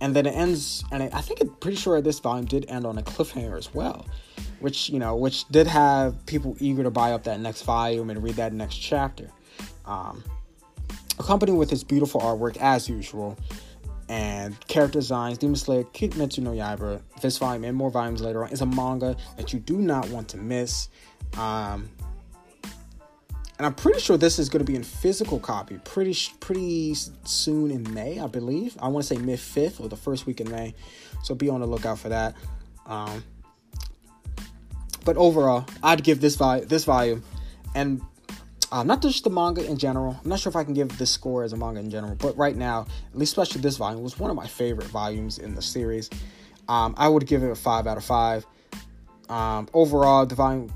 and then it ends. And I think I'm pretty sure this volume did end on a cliffhanger as well, which you know, which did have people eager to buy up that next volume and read that next chapter. Um, accompanied with this beautiful artwork as usual and character designs, Demon Slayer Kimetsu no Yaiba, this volume and more volumes later on, is a manga that you do not want to miss. Um, and I'm pretty sure this is going to be in physical copy pretty pretty soon in May, I believe. I want to say mid fifth or the first week in May, so be on the lookout for that. Um, but overall, I'd give this volume this volume, and uh, not just the manga in general. I'm not sure if I can give this score as a manga in general, but right now, at least especially this volume, was one of my favorite volumes in the series. Um, I would give it a five out of five. Um, overall, the volume,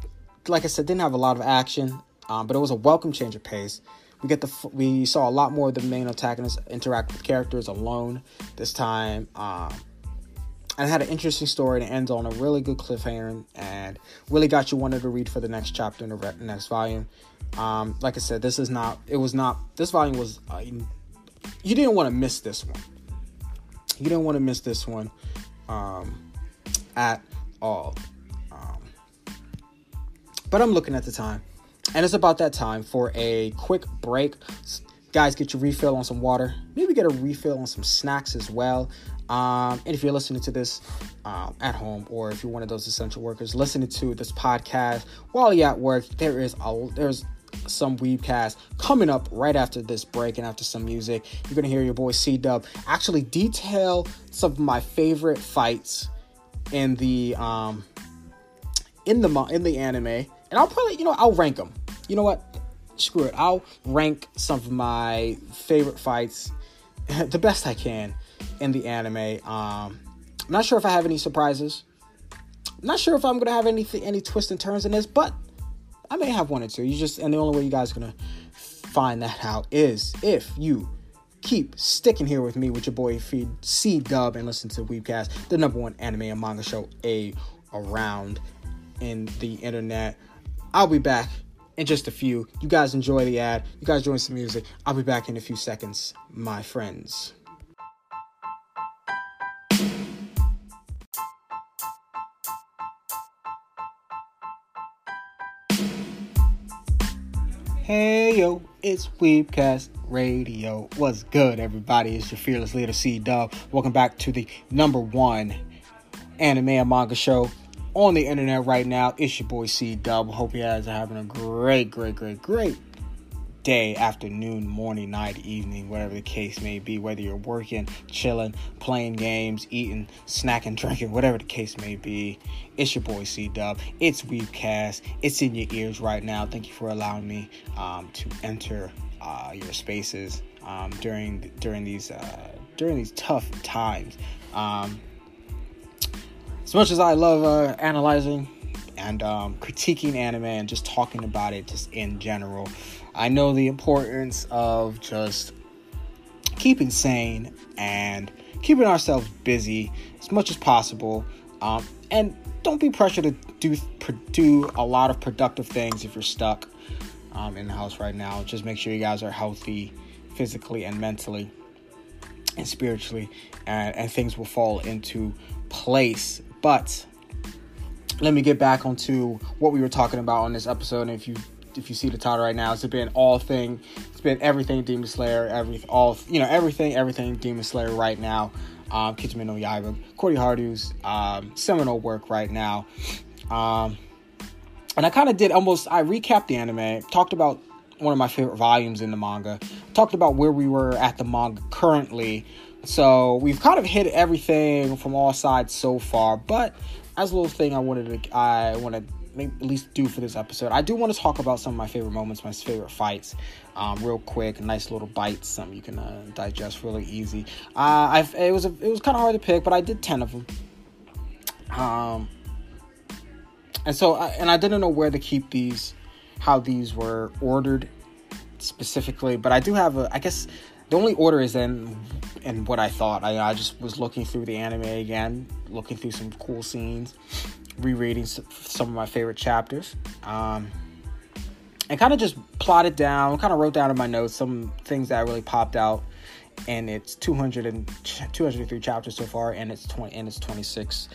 like I said, didn't have a lot of action. Um, but it was a welcome change of pace. We get the we saw a lot more of the main antagonists interact with characters alone this time. Um, and had an interesting story and ends on a really good cliffhanger and really got you wanted to read for the next chapter in the next volume. Um, like I said, this is not. It was not. This volume was. Uh, you didn't want to miss this one. You didn't want to miss this one um, at all. Um, but I'm looking at the time. And it's about that time for a quick break. Guys, get your refill on some water. Maybe get a refill on some snacks as well. Um, and if you're listening to this um, at home, or if you're one of those essential workers listening to this podcast while you're at work, there is a there's some Weebcast coming up right after this break and after some music. You're gonna hear your boy C Dub actually detail some of my favorite fights in the um in the in the anime, and I'll probably you know I'll rank them you know what? Screw it. I'll rank some of my favorite fights the best I can in the anime. Um, I'm not sure if I have any surprises. Not sure if I'm gonna have any any twists and turns in this, but I may have one or two. You just and the only way you guys are gonna find that out is if you keep sticking here with me with your boy feed C Dub and listen to Weebcast, the number one anime and manga show a around in the internet. I'll be back in just a few. You guys enjoy the ad. You guys enjoy some music. I'll be back in a few seconds, my friends. Hey yo, it's Weebcast Radio. What's good, everybody? It's your fearless leader, C Dub. Welcome back to the number one anime and manga show on the internet right now. It's your boy C Dub. Hope you guys are having a great, great, great, great day, afternoon, morning, night, evening, whatever the case may be, whether you're working, chilling, playing games, eating, snacking, drinking, whatever the case may be. It's your boy C Dub. It's Weebcast. It's in your ears right now. Thank you for allowing me um, to enter uh, your spaces um, during during these uh, during these tough times. Um, as much as I love uh, analyzing and um, critiquing anime and just talking about it just in general. I know the importance of just keeping sane and keeping ourselves busy as much as possible. Um, and don't be pressured to do do a lot of productive things if you're stuck um, in the house right now. Just make sure you guys are healthy physically and mentally and spiritually, and, and things will fall into place. But let me get back onto what we were talking about on this episode. And if you if you see the title right now, it's been all thing, it's been everything Demon Slayer, every all you know everything everything Demon Slayer right now. Um, Kimetsu no Yaiba, Koyoharu's um, seminal work right now. Um, and I kind of did almost I recapped the anime, talked about one of my favorite volumes in the manga, talked about where we were at the manga currently. So we've kind of hit everything from all sides so far, but as a little thing I wanted to I want to at least do for this episode. I do want to talk about some of my favorite moments, my favorite fights, um, real quick, nice little bites, something you can uh, digest really easy. Uh, I've, it was a, it was kind of hard to pick, but I did ten of them. Um, and so I, and I didn't know where to keep these, how these were ordered specifically, but I do have a. I guess the only order is in in what I thought. I, I just was looking through the anime again looking through some cool scenes, rereading some of my favorite chapters. Um, and kind of just plotted down, kind of wrote down in my notes some things that really popped out. And it's 200 and 203 chapters so far, and it's 20 and it's 26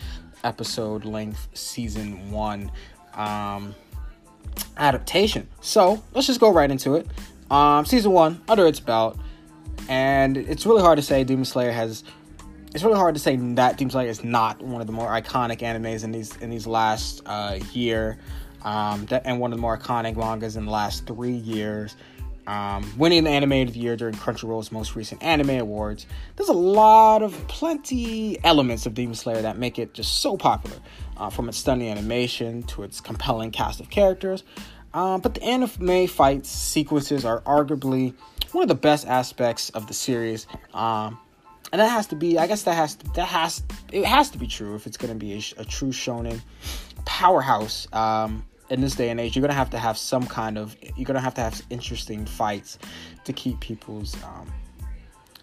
episode length season one um, adaptation. So let's just go right into it. Um, season one, under its belt, and it's really hard to say Demon Slayer has it's really hard to say that Demon Slayer is not one of the more iconic animes in these in these last uh, year, um, that, and one of the more iconic mangas in the last three years. Um, winning the Anime of the Year during Crunchyroll's most recent Anime Awards. There's a lot of plenty elements of Demon Slayer that make it just so popular, uh, from its stunning animation to its compelling cast of characters. Um, but the anime fight sequences are arguably one of the best aspects of the series. Um, and that has to be i guess that has to, that has it has to be true if it's going to be a, a, true shonen powerhouse um, in this day and age. You're going to have to have some kind of you're going to have to have interesting fights to keep people's um,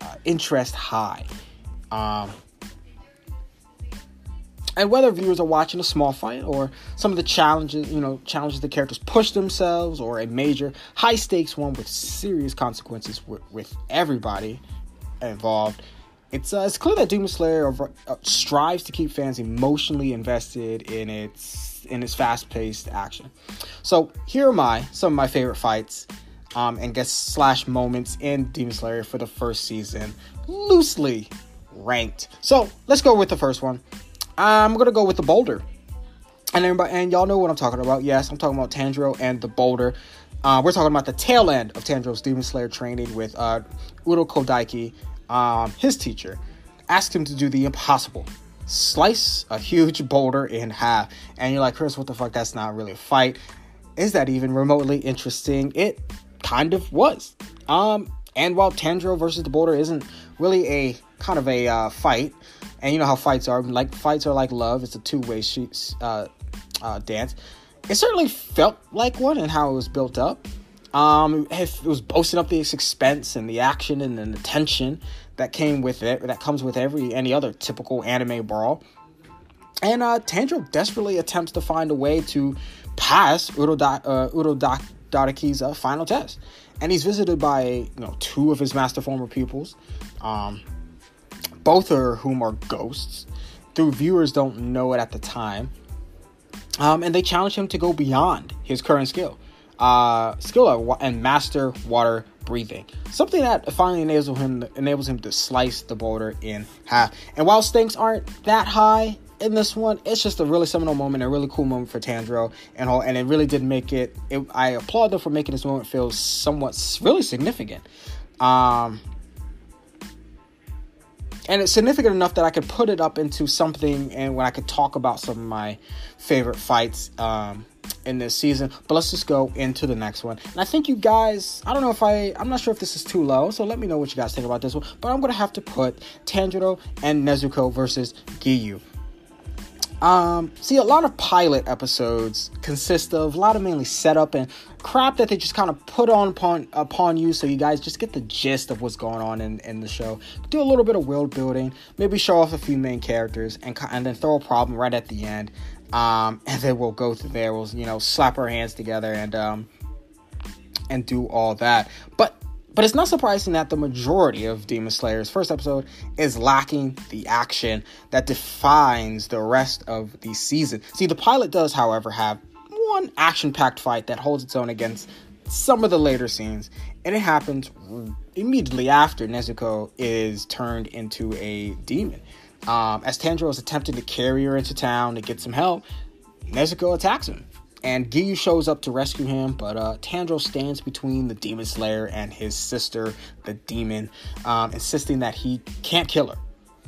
uh, interest high. Um, and whether viewers are watching a small fight or some of the challenges you know challenges the characters push themselves or a major high stakes one with serious consequences with, with everybody involved it's uh, it's clear that Demon Slayer uh, strives to keep fans emotionally invested in its in its fast-paced action. So here are my some of my favorite fights um, and guess slash moments in Demon Slayer for the first season, loosely ranked. So let's go with the first one. I'm gonna go with the boulder, and everybody and y'all know what I'm talking about. Yes, I'm talking about Tanjiro and the boulder. Uh, we're talking about the tail end of Tanjiro's Demon Slayer training with uh, Urokodaki um, his teacher asked him to do the impossible slice a huge boulder in half. And you're like, Chris, what the fuck? That's not really a fight. Is that even remotely interesting? It kind of was. Um, and while Tanjiro versus the boulder isn't really a kind of a uh, fight, and you know how fights are, like fights are like love. It's a two-way uh, uh, dance. It certainly felt like one, and how it was built up. Um, it was boasting up the expense and the action and, the tension that came with it, that comes with every any other typical anime brawl. And uh, Tanjiro desperately attempts to find a way to pass Uro, da- uh, Uro uh, final test. And he's visited by you know two of his master former pupils, um, both of whom are ghosts. Though viewers don't know it at the time, um, and they challenge him to go beyond his current skill uh, skill and master water breathing. Something that finally enables him enables him to slice the boulder in half. And while stakes aren't that high, in this one, it's just a really seminal moment, a really cool moment for Tanjiro, and all, and it really did make it, it. I applaud them for making this moment feel somewhat really significant. Um, and it's significant enough that I could put it up into something and when I could talk about some of my favorite fights um, in this season. But let's just go into the next one. And I think you guys, I don't know if I, I'm not sure if this is too low, so let me know what you guys think about this one. But I'm gonna have to put Tanjiro and Nezuko versus Giyu. Um, see, a lot of pilot episodes consist of a lot of mainly setup and crap that they just kind of put on upon upon you, so you guys just get the gist of what's going on in, in the show. Do a little bit of world building, maybe show off a few main characters, and and then throw a problem right at the end. Um, and then we'll go through there. We'll you know slap our hands together and um and do all that. But but it's not surprising that the majority of Demon Slayer's first episode is lacking the action that defines the rest of the season. See, the pilot does, however, have one action packed fight that holds its own against some of the later scenes, and it happens immediately after Nezuko is turned into a demon. Um, as Tanjiro is attempting to carry her into town to get some help, Nezuko attacks him and Giyu shows up to rescue him, but uh, Tanjiro stands between the Demon Slayer and his sister, the demon, um, insisting that he can't kill her.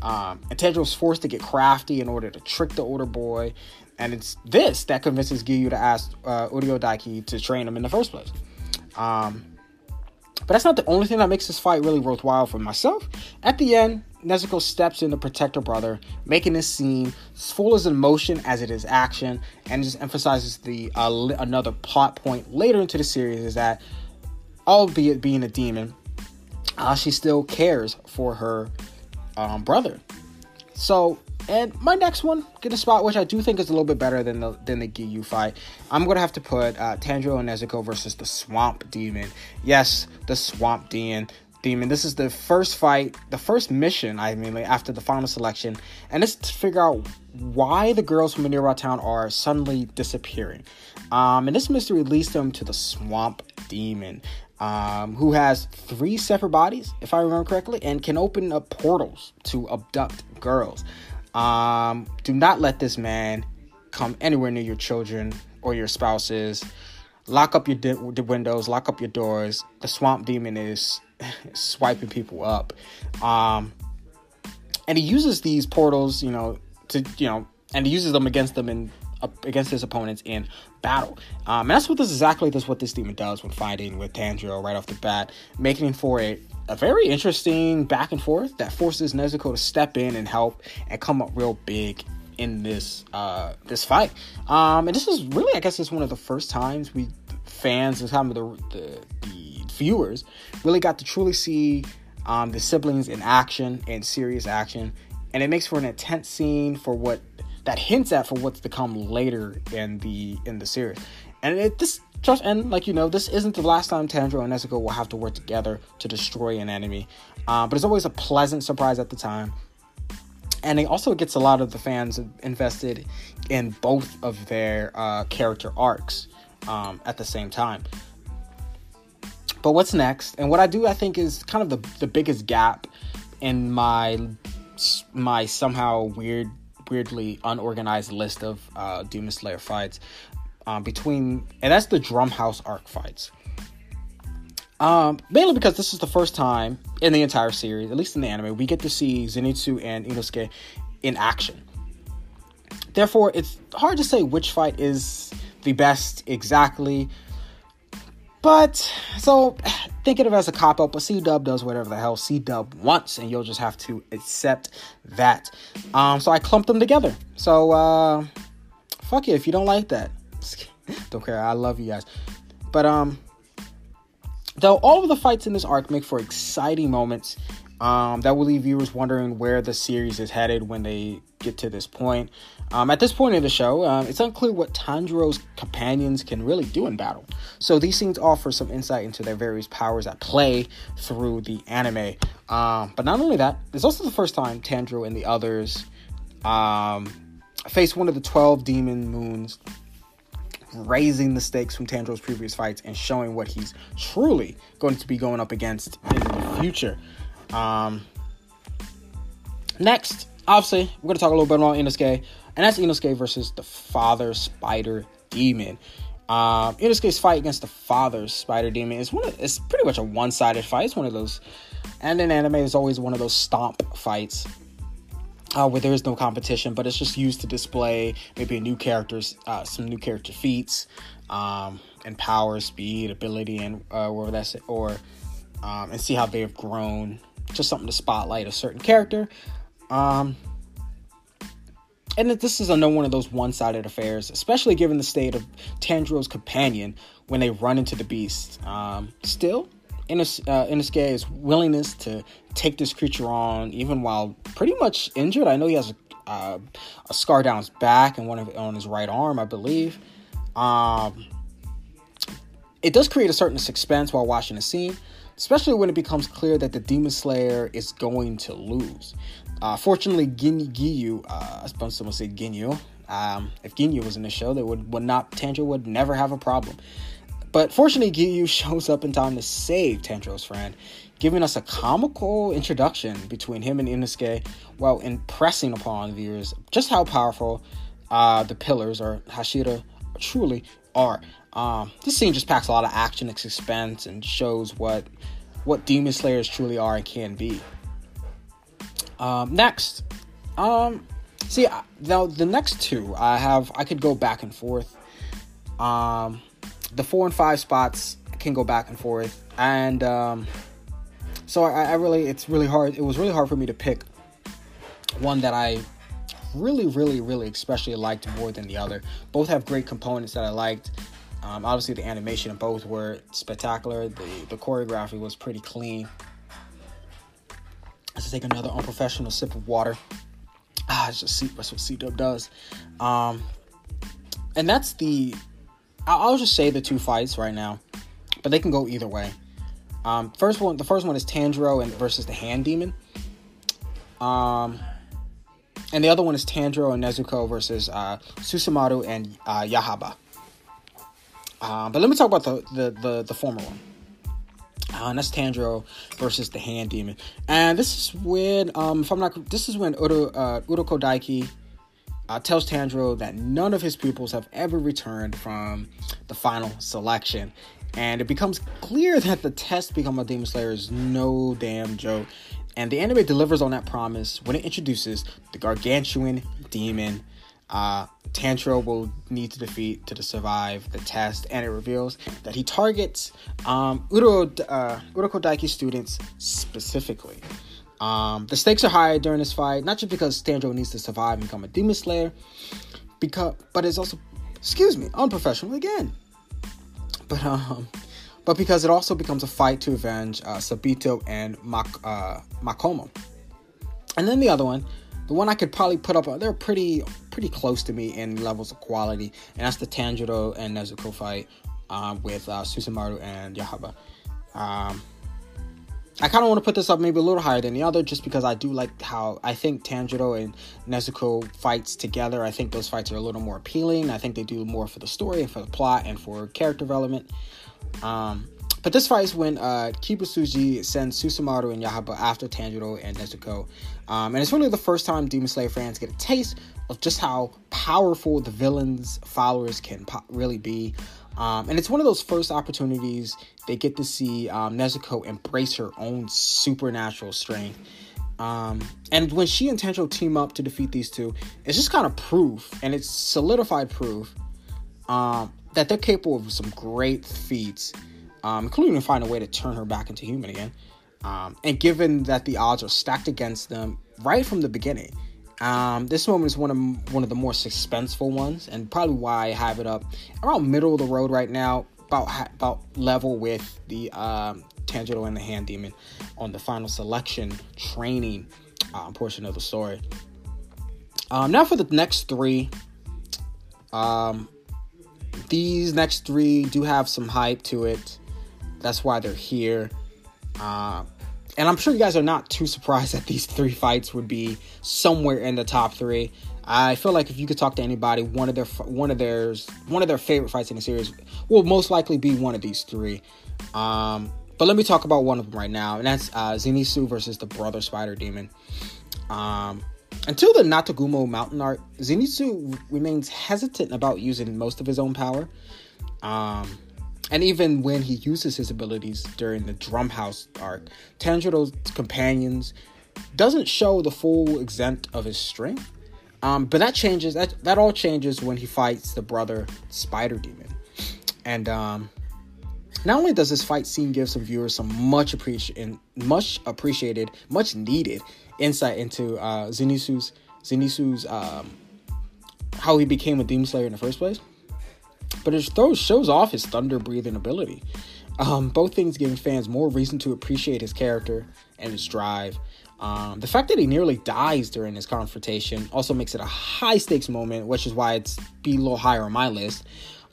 Um, and Tanjiro is forced to get crafty in order to trick the older boy, and it's this that convinces Giyu to ask uh, Urokodaki to train him in the first place. Um, but that's not the only thing that makes this fight really worthwhile for myself. At the end, Nezuko steps in to protect her brother, making this scene as full as emotion as it is action, and just emphasizes the uh, another plot point later into the series is that, albeit being a demon, uh, she still cares for her um, brother. So, and my next one, get a spot which I do think is a little bit better than the than the Giyu fight. I'm gonna have to put uh, Tanjiro and Nezuko versus the Swamp Demon. Yes, the Swamp Demon demon. This is the first fight, the first mission, I mean, after the final selection, and it's to figure out why the girls from nearby town are suddenly disappearing. Um, and this mystery leads them to the swamp demon, um, who has three separate bodies, if I remember correctly, and can open up portals to abduct girls. Um, do not let this man come anywhere near your children or your spouses. Lock up your di- windows, lock up your doors. The swamp demon is swiping people up. Um, and he uses these portals, you know, to you know, and he uses them against them in against his opponents in battle. Um, and that's what this exactly this what this demon does when fighting with Tanjiro right off the bat, making for a a very interesting back and forth that forces Nezuko to step in and help and come up real big in this uh, this fight. Um, and this is really, I guess, it's one of the first times we fans and some of the, the, the viewers really got to truly see um, the siblings in action and serious action, and it makes for an intense scene for what that hints at for what's to come later in the in the series. And it this trust and like you know, this isn't the last time Tanjiro and Nezuko will have to work together to destroy an enemy. Uh, but it's always a pleasant surprise at the time. And it also gets a lot of the fans invested in both of their uh, character arcs um, at the same time. But what's next? And what I do, I think, is kind of the the biggest gap in my my somehow weird, weirdly unorganized list of uh, Demon Slayer fights um, between, and that's the Drumhouse arc fights. Um, mainly because this is the first time in the entire series, at least in the anime, we get to see Zenitsu and Inosuke in action. Therefore, it's hard to say which fight is the best exactly. But so think of it as a cop out, but C Dub does whatever the hell C Dub wants, and you'll just have to accept that. Um, so I clumped them together. So uh, fuck you if you don't like that. don't care. I love you guys. But um, though all of the fights in this arc make for exciting moments, um, that will leave viewers wondering where the series is headed when they get to this point. Um, at this point in the show, um, it's unclear what Tanjiro's companions can really do in battle. So these scenes offer some insight into their various powers at play through the anime. Um, but not only that, it's also the first time Tanjiro and the others um, face one of the 12 demon moons, raising the stakes from Tanjiro's previous fights and showing what he's truly going to be going up against in the future. Um, next, obviously, we're going to talk a little bit about Inosuke, and that's Inosuke versus the Father Spider Demon. Um, Inosuke's fight against the Father Spider Demon is one. Of, it's pretty much a one-sided fight. It's one of those, and in anime, is always one of those stomp fights. Uh, where there is no competition, but it's just used to display maybe a new characters, uh, some new character feats, um, and power, speed, ability, and uh, that's or um, and see how they have grown. Just something to spotlight a certain character. Um, and this is another one of those one-sided affairs, especially given the state of Tanjiro's companion when they run into the beast. Um, still, Inos- uh, Inosuke's willingness to take this creature on, even while pretty much injured. I know he has a, uh, a scar down his back and one of, on his right arm, I believe. Um, it does create a certain suspense while watching the scene, especially when it becomes clear that the Demon Slayer is going to lose. Uh, fortunately, Gin- Giyu, uh, I suppose someone say Ginyu. Um, if Ginyu was in the show, they would, would not, Tanjiro would never have a problem. But fortunately, Giyu shows up in time to save Tanjiro's friend, giving us a comical introduction between him and Inosuke while impressing upon viewers just how powerful uh, the pillars or Hashira truly are. Um, this scene just packs a lot of action and suspense and shows what what Demon Slayers truly are and can be. Um, next, um, see now the next two I have I could go back and forth. Um, the four and five spots can go back and forth, and um, so I, I really it's really hard. It was really hard for me to pick one that I really, really, really especially liked more than the other. Both have great components that I liked. Um, obviously, the animation of both were spectacular. The the choreography was pretty clean. Let's take another unprofessional sip of water. Ah, it's just that's what C Dub does. Um, and that's the. I'll just say the two fights right now, but they can go either way. Um, first one, the first one is Tanjiro and versus the Hand Demon. Um, and the other one is Tanjiro and Nezuko versus uh, Susamaru and uh, Yahaba. Uh, but let me talk about the the the, the former one. Uh, and that's Tanjiro versus the Hand Demon. And this is when, um, if I'm not, this is when Udo, uh, Daiki uh, tells Tanjiro that none of his pupils have ever returned from the final selection. And it becomes clear that the test become a Demon Slayer is no damn joke. And the anime delivers on that promise when it introduces the gargantuan demon uh, Tanjiro will need to defeat to survive the test, and it reveals that he targets um, Uro, uh, Urokodaki students specifically. Um, the stakes are high during this fight, not just because Tanjiro needs to survive and become a demon slayer, because but it's also, excuse me, unprofessional again. But um, but because it also becomes a fight to avenge uh, Sabito and Mak- uh, Makomo. And then the other one the one I could probably put up, they're pretty pretty close to me in levels of quality, and that's the Tanjiro and Nezuko fight um, with uh, Susamaru and Yahaba. Um, I kind of want to put this up maybe a little higher than the other, just because I do like how I think Tanjiro and Nezuko fights together. I think those fights are a little more appealing. I think they do more for the story and for the plot and for character development. Um, but this fight is when uh, Kibutsuji sends Susamaru and Yahaba after Tanjiro and Nezuko. Um, and it's really the first time Demon Slayer fans get a taste of just how powerful the villain's followers can po- really be. Um, and it's one of those first opportunities they get to see um, Nezuko embrace her own supernatural strength. Um, and when she and Tanjiro team up to defeat these two, it's just kind of proof, and it's solidified proof um, that they're capable of some great feats um, including find a way to turn her back into human again. Um, and given that the odds are stacked against them right from the beginning, um, this moment is one of one of the more suspenseful ones, and probably why I have it up around middle of the road right now, about about level with the um, Tanjiro and the Hand Demon on the final selection training uh, portion of the story. Um, now for the next three. Um, these next three do have some hype to it. That's why they're here. Uh, and I'm sure you guys are not too surprised that these three fights would be somewhere in the top three. I feel like if you could talk to anybody, one of their one of theirs one of their favorite fights in the series will most likely be one of these three. Um, but let me talk about one of them right now, and that's uh, Zenitsu versus the Brother Spider Demon. Um, until the Natagumo Mountain arc, Zenitsu remains hesitant about using most of his own power. Um, and even when he uses his abilities during the Drumhouse arc, Tanjiro's companions doesn't show the full extent of his strength. Um, but that changes. That that all changes when he fights the brother Spider Demon. And um, not only does this fight scene give some viewers some much appreciated, much appreciated, much needed insight into uh, Zenitsu's Zenitsu's um, how he became a Demon Slayer in the first place, but it shows off his thunder breathing ability. Um, both things giving fans more reason to appreciate his character and his drive. Um, the fact that he nearly dies during this confrontation also makes it a high stakes moment, which is why it's be a little higher on my list.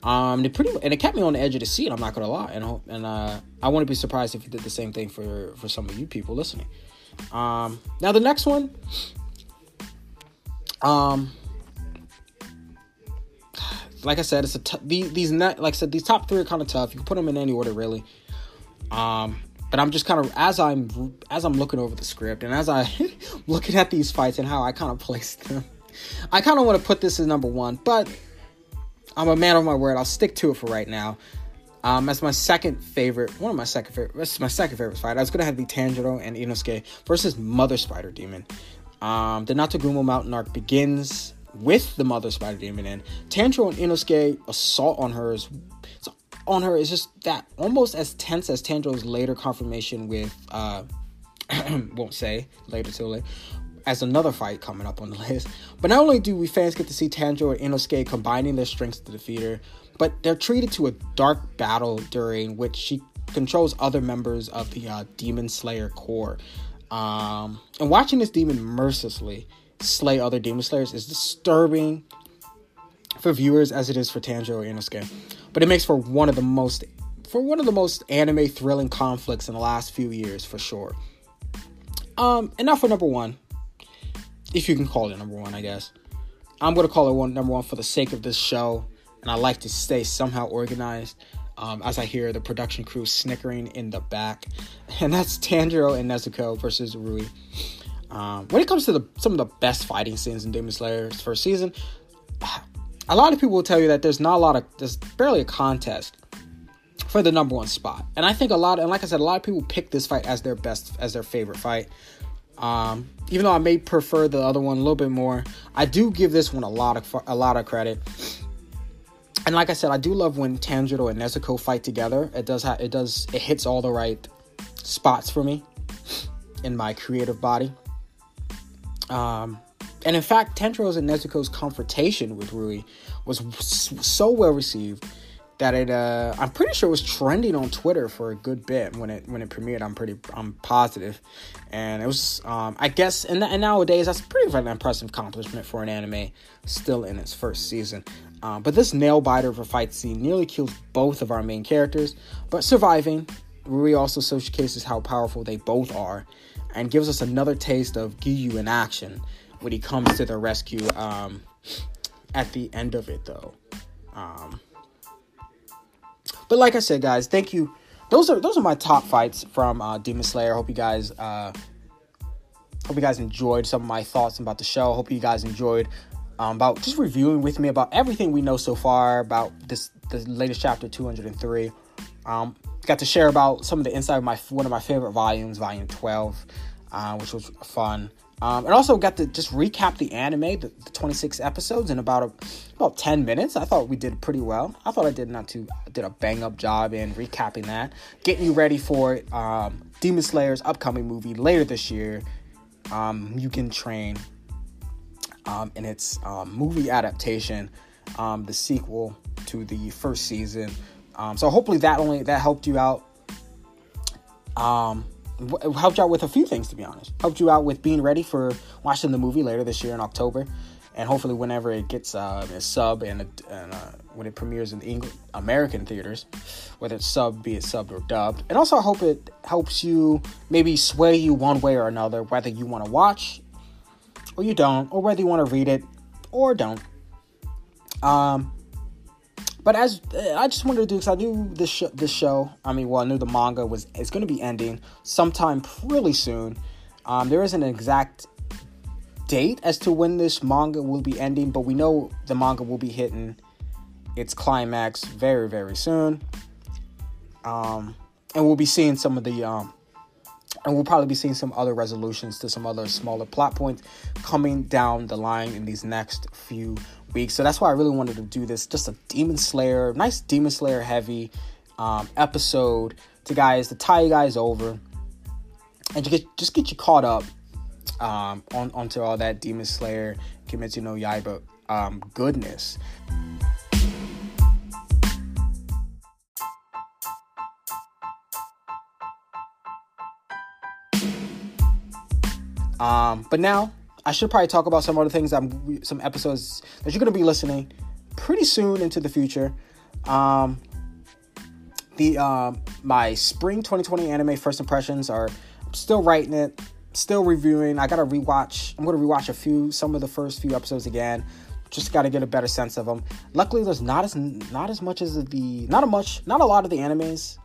Um, it pretty and it kept me on the edge of the seat. I'm not gonna lie, and and uh, I wouldn't be surprised if he did the same thing for for some of you people listening. Um, now the next one, um, like I said, it's a t- these these net like I said these top three are kind of tough. You can put them in any order really. Um, but I'm just kind of as I'm as I'm looking over the script and as I looking at these fights and how I kind of placed them, I kind of want to put this as number one, but I'm a man of my word. I'll stick to it for right now. Um, that's my second favorite. One of my second favorite. That's my second favorite fight. I was gonna have the Tanjiro and Inosuke versus Mother Spider Demon. Um, the Natagumo Mountain arc begins with the Mother Spider Demon, and Tanjiro and Inosuke assault on her is on her is just that almost as tense as Tanjiro's later confirmation with uh, won't say later till later as another fight coming up on the list. But not only do we fans get to see Tanjiro and Inosuke combining their strengths to defeat her, but they're treated to a dark battle during which she controls other members of the uh, Demon Slayer Corps. Um, and watching this demon mercilessly slay other Demon Slayers is disturbing for viewers as it is for Tanjiro Inosuke. But it makes for one of the most for one of the most anime thrilling conflicts in the last few years for sure. Um, and now for number one, if you can call it number one, I guess. I'm gonna call it one number one for the sake of this show, and I like to stay somehow organized. Um, as I hear the production crew snickering in the back, and that's Tanjiro and Nezuko versus Rui. Um, when it comes to the, some of the best fighting scenes in Demon Slayer's first season, a lot of people will tell you that there's not a lot of there's barely a contest for the number one spot, and I think a lot and like I said, a lot of people pick this fight as their best as their favorite fight. Um, even though I may prefer the other one a little bit more, I do give this one a lot of a lot of credit. And like I said, I do love when Tanjiro and Nezuko fight together. It does ha- it does it hits all the right spots for me in my creative body. Um, and in fact, Tanjiro's and Nezuko's confrontation with Rui was so well received that it uh I'm pretty sure it was trending on Twitter for a good bit when it when it premiered. I'm pretty I'm positive. and it was um I guess and, and nowadays that's pretty an impressive accomplishment for an anime still in its first season. Um, but this nail biter of a fight scene nearly kills both of our main characters, but surviving, Rui also showcases how powerful they both are, and gives us another taste of Giyu in action when he comes to the rescue. Um, at the end of it, though. Um, but like I said, guys, thank you. Those are those are my top fights from uh, Demon Slayer. Hope you guys uh, hope you guys enjoyed some of my thoughts about the show. Hope you guys enjoyed um, about just reviewing with me about everything we know so far about this the latest chapter 203. Um, got to share about some of the inside of my one of my favorite volumes, volume 12, uh, which was fun. Um, and also got to just recap the anime, the, the 26 episodes in about a, about 10 minutes. I thought we did pretty well. I thought I did not too did a bang up job in recapping that, getting you ready for um, Demon Slayer's upcoming movie later this year. Um, Mugen Train, um, in its um, movie adaptation, um, the sequel to the first season. Um, so hopefully that only that helped you out. Um, helped you out with a few things to be honest helped you out with being ready for watching the movie later this year in october and hopefully whenever it gets uh, a sub and, a, and uh, when it premieres in the English, american theaters whether it's sub be it subbed or dubbed and also i hope it helps you maybe sway you one way or another whether you want to watch or you don't or whether you want to read it or don't um but as I just wanted to do, because I knew this sh- this show. I mean, well, I knew the manga was is going to be ending sometime really soon. Um, there isn't an exact date as to when this manga will be ending, but we know the manga will be hitting its climax very, very soon. Um, and we'll be seeing some of the um, and we'll probably be seeing some other resolutions to some other smaller plot points coming down the line in these next few weeks. So that's why I really wanted to do this. Just a Demon Slayer, nice Demon Slayer heavy um, episode to guys to tie you guys over and to get just get you caught up um, on onto all that Demon Slayer, Kimetsu no Yaiba um, goodness. Um, but now I should probably talk about some other things. I'm some episodes that you're gonna be listening pretty soon into the future. Um, the um, my spring 2020 anime first impressions are still writing it, still reviewing. I gotta rewatch. I'm gonna rewatch a few, some of the first few episodes again. Just gotta get a better sense of them. Luckily, there's not as not as much as the not a much, not a lot of the animes.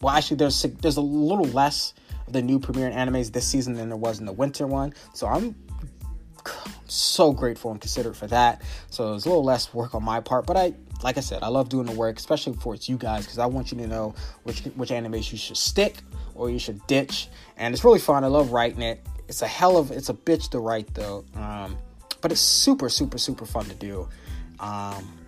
Well, actually, there's there's a little less the new premiere animes this season than there was in the winter one. So I'm so grateful and considerate for that. So it's a little less work on my part, but I, like I said, I love doing the work, especially for it's you guys, because I want you to know which which animes you should stick or you should ditch, and it's really fun. I love writing it. It's a hell of it's a bitch to write though, um, but it's super super super fun to do. Um,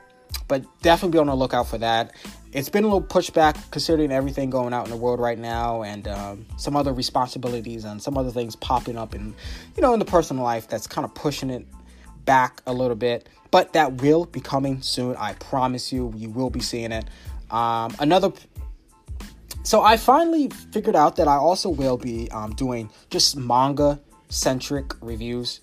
but definitely be on the lookout for that. It's been a little pushback considering everything going out in the world right now and um, some other responsibilities and some other things popping up in you know in the personal life that's kind of pushing it back a little bit but that will be coming soon i promise you. You will be seeing it. Um, another so i finally figured out that i also will be um, doing just manga centric reviews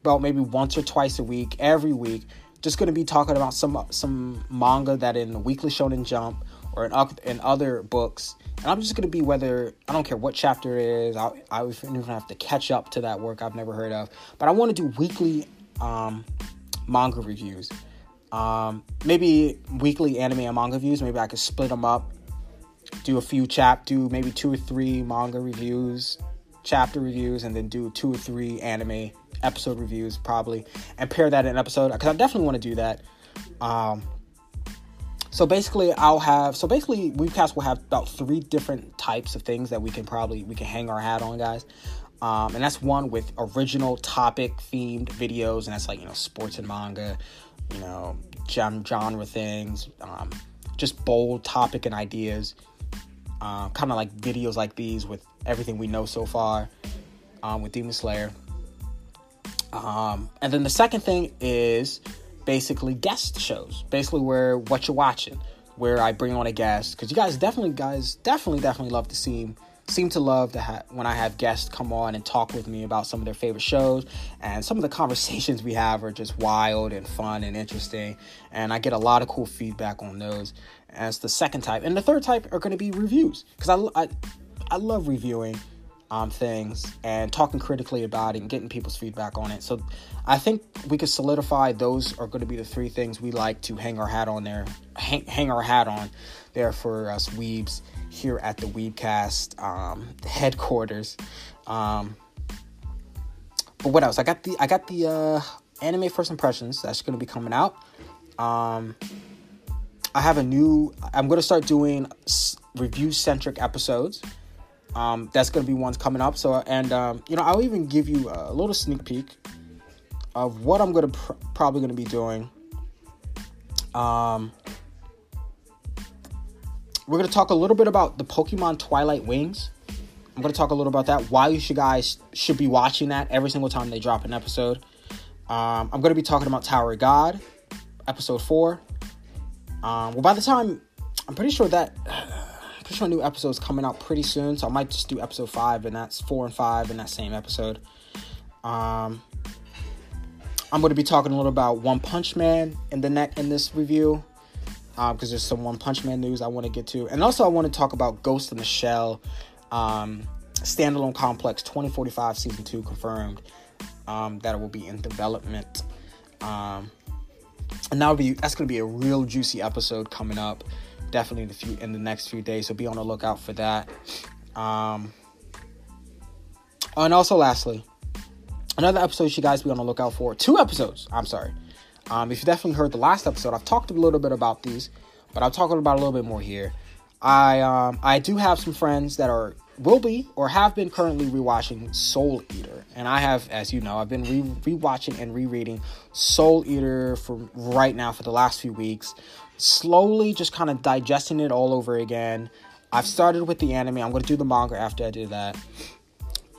about maybe once or twice a week every week just going to be talking about some some manga that in Weekly Shonen Jump or in, in other books. And I'm just going to be whether I don't care what chapter it is. I I even have to catch up to that work I've never heard of. But I want to do weekly um, manga reviews. Um, maybe weekly anime and manga reviews. Maybe I could split them up, do a few chap, do maybe two or three manga reviews, chapter reviews, and then do two or three anime episode reviews probably and pair that in an episode because I definitely want to do that. Um, so basically, I'll have so basically Weebcast will have about three different types of things that we can probably we can hang our hat on, guys. Um, and that's one with original topic themed videos, and that's like you know sports and manga, you know genre things, um, just bold topic and ideas. Uh, kind of like videos like these with everything we know so far um, with Demon Slayer. Um, and then the second thing is basically guest shows, basically where what you're watching, where I bring on a guest because you guys definitely, guys definitely, definitely love to see seem to love to have when I have guests come on and talk with me about some of their favorite shows. And some of the conversations we have are just wild and fun and interesting. And I get a lot of cool feedback on those. As the second type, and the third type are going to be reviews because I, I I love reviewing um, things and talking critically about it and getting people's feedback on it. So I think we could solidify those are going to be the three things we like to hang our hat on there, hang, hang our hat on there for us weebs here at the Weebcast um, headquarters. Um, but what else? I got the I got the uh, anime first impressions that's going to be coming out. Um, I have a new. I'm going to start doing review centric episodes. Um, that's going to be ones coming up. So, and um, you know, I'll even give you a little sneak peek of what I'm going to pr- probably going to be doing. Um, we're going to talk a little bit about the Pokemon Twilight Wings. I'm going to talk a little about that. Why you should guys should be watching that every single time they drop an episode. Um, I'm going to be talking about Tower of God, episode four. Um, well, by the time I'm pretty sure that pretty sure new episode's coming out pretty soon, so I might just do episode five, and that's four and five in that same episode. Um, I'm going to be talking a little about One Punch Man in the neck in this review, because um, there's some One Punch Man news I want to get to, and also I want to talk about Ghost in the Shell, um, standalone complex 2045 season two confirmed. Um, that it will be in development. Um, and that'll be that's going to be a real juicy episode coming up definitely in the few in the next few days. So be on the lookout for that. Um, and also, lastly, another episode you guys be on the lookout for. Two episodes. I'm sorry. Um, if you definitely heard the last episode, I've talked a little bit about these, but I'm talking about a little bit more here. I um, I do have some friends that are will be or have been currently rewatching Soul Eater, and I have, as you know, I've been re- rewatching and rereading Soul Eater for right now for the last few weeks, slowly just kind of digesting it all over again. I've started with the anime. I'm going to do the manga after I do that.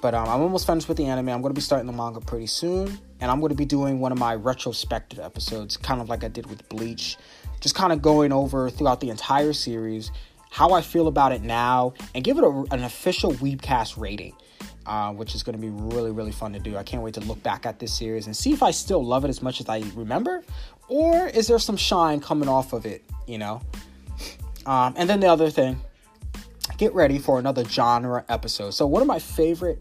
But um, I'm almost finished with the anime. I'm going to be starting the manga pretty soon. And I'm going to be doing one of my retrospective episodes, kind of like I did with Bleach. Just kind of going over throughout the entire series, how I feel about it now, and give it a, an official Weebcast rating. Uh, which is going to be really, really fun to do. I can't wait to look back at this series and see if I still love it as much as I remember, or is there some shine coming off of it, you know? Um, and then the other thing, get ready for another genre episode. So one of my favorite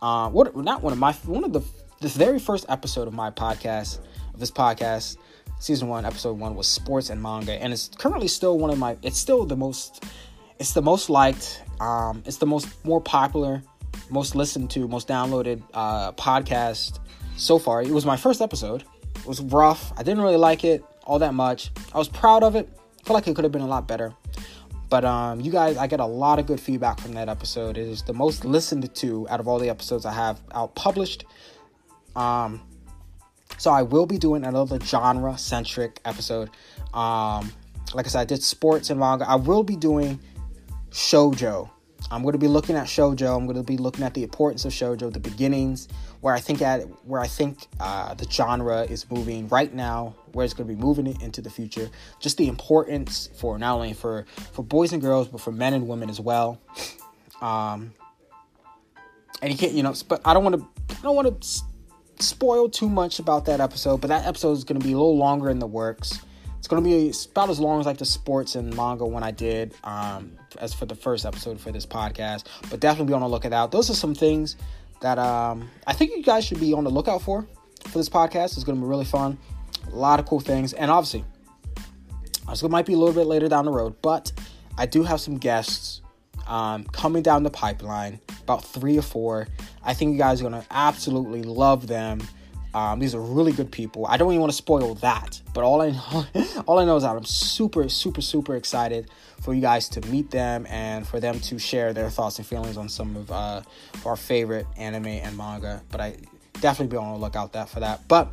uh, what not one of my one of the this very first episode of my podcast of this podcast season one episode one was sports and manga and it's currently still one of my it's still the most it's the most liked um it's the most more popular most listened to most downloaded uh podcast so far it was my first episode was rough i didn't really like it all that much i was proud of it I feel like it could have been a lot better but um, you guys, I get a lot of good feedback from that episode. It is the most listened to out of all the episodes I have out published. Um, so I will be doing another genre centric episode. Um, like I said, I did sports and manga. I will be doing shojo. I'm going to be looking at shojo. I'm going to be looking at the importance of shojo, the beginnings, where I think at where I think uh, the genre is moving right now, where it's going to be moving it into the future. Just the importance for not only for for boys and girls, but for men and women as well. Um, and you can't, you know, but I don't want to, I don't want to spoil too much about that episode. But that episode is going to be a little longer in the works. It's going to be about as long as like the sports and manga one I did um, as for the first episode for this podcast. But definitely be on the lookout out. Those are some things that um, I think you guys should be on the lookout for for this podcast. It's going to be really fun. A lot of cool things. And obviously, it might be a little bit later down the road, but I do have some guests um, coming down the pipeline, about three or four. I think you guys are going to absolutely love them. Um, these are really good people. I don't even want to spoil that, but all I know, all I know is that I'm super, super, super excited for you guys to meet them and for them to share their thoughts and feelings on some of uh, our favorite anime and manga. But I definitely be on the lookout that for that. But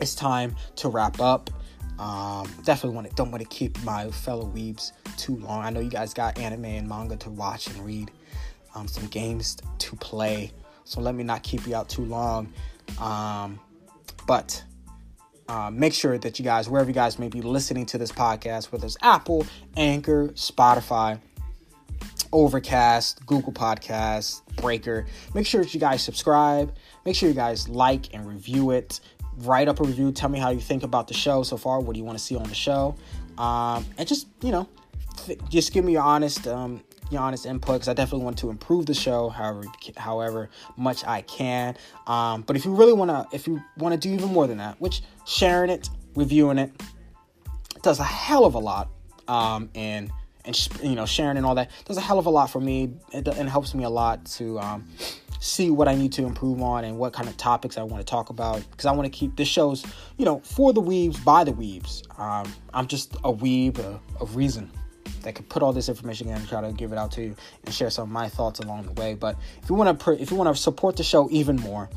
it's time to wrap up. Um, definitely want to don't want to keep my fellow weebs too long. I know you guys got anime and manga to watch and read, um, some games to play. So let me not keep you out too long. Um, but uh, make sure that you guys, wherever you guys may be listening to this podcast, whether it's Apple, Anchor, Spotify, Overcast, Google Podcasts, Breaker, make sure that you guys subscribe. Make sure you guys like and review it. Write up a review. Tell me how you think about the show so far. What do you want to see on the show? Um, and just, you know, th- just give me your honest um, your honest input because I definitely want to improve the show however however much I can. Um, but if you really want to if you want to do even more than that, which sharing it, reviewing it does a hell of a lot um, and and you know sharing and all that does a hell of a lot for me. It, it helps me a lot to um, see what I need to improve on and what kind of topics I want to talk about because I want to keep this shows you know for the weebs by the weebs um, I'm just a weeb of reason that could put all this information in and try to give it out to you and share some of my thoughts along the way. But if you want to, if you want to support the show even more,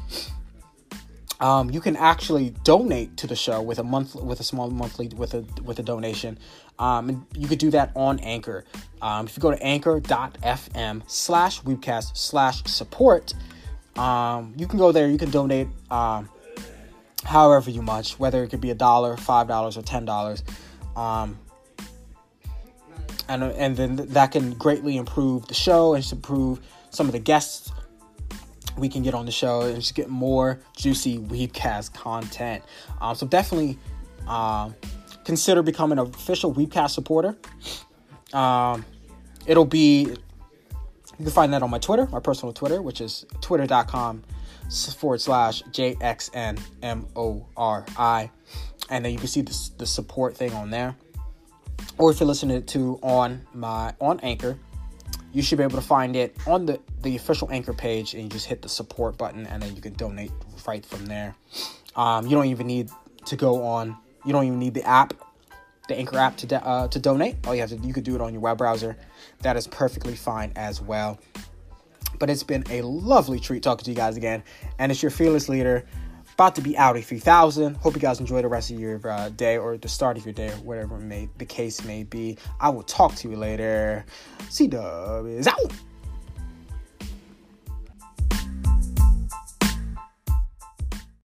um, you can actually donate to the show with a month with a small monthly with a with a donation. Um, and you could do that on Anchor. Um, if you go to anchor.fm slash weebcast slash support, um, you can go there. You can donate um, however you much, whether it could be a dollar, five dollars, or ten dollars. Um, and and then that can greatly improve the show and improve some of the guests we can get on the show and just get more juicy Weebcast content. Um, so definitely um, consider becoming an official Weebcast supporter. Um, it'll be you can find that on my Twitter, my personal Twitter, which is twitter.com forward slash JXNMORI. And then you can see the, the support thing on there or if you're listening to on my on Anchor, you should be able to find it on the, the official Anchor page, and you just hit the support button, and then you can donate right from there. Um, you don't even need to go on. You don't even need the app, the Anchor app to de- uh, to donate. All you have to you could do it on your web browser. That is perfectly fine as well. But it's been a lovely treat talking to you guys again, and it's your fearless leader. About to be out at 3000. Hope you guys enjoy the rest of your uh, day or the start of your day, or whatever may the case may be. I will talk to you later. C Dub is out.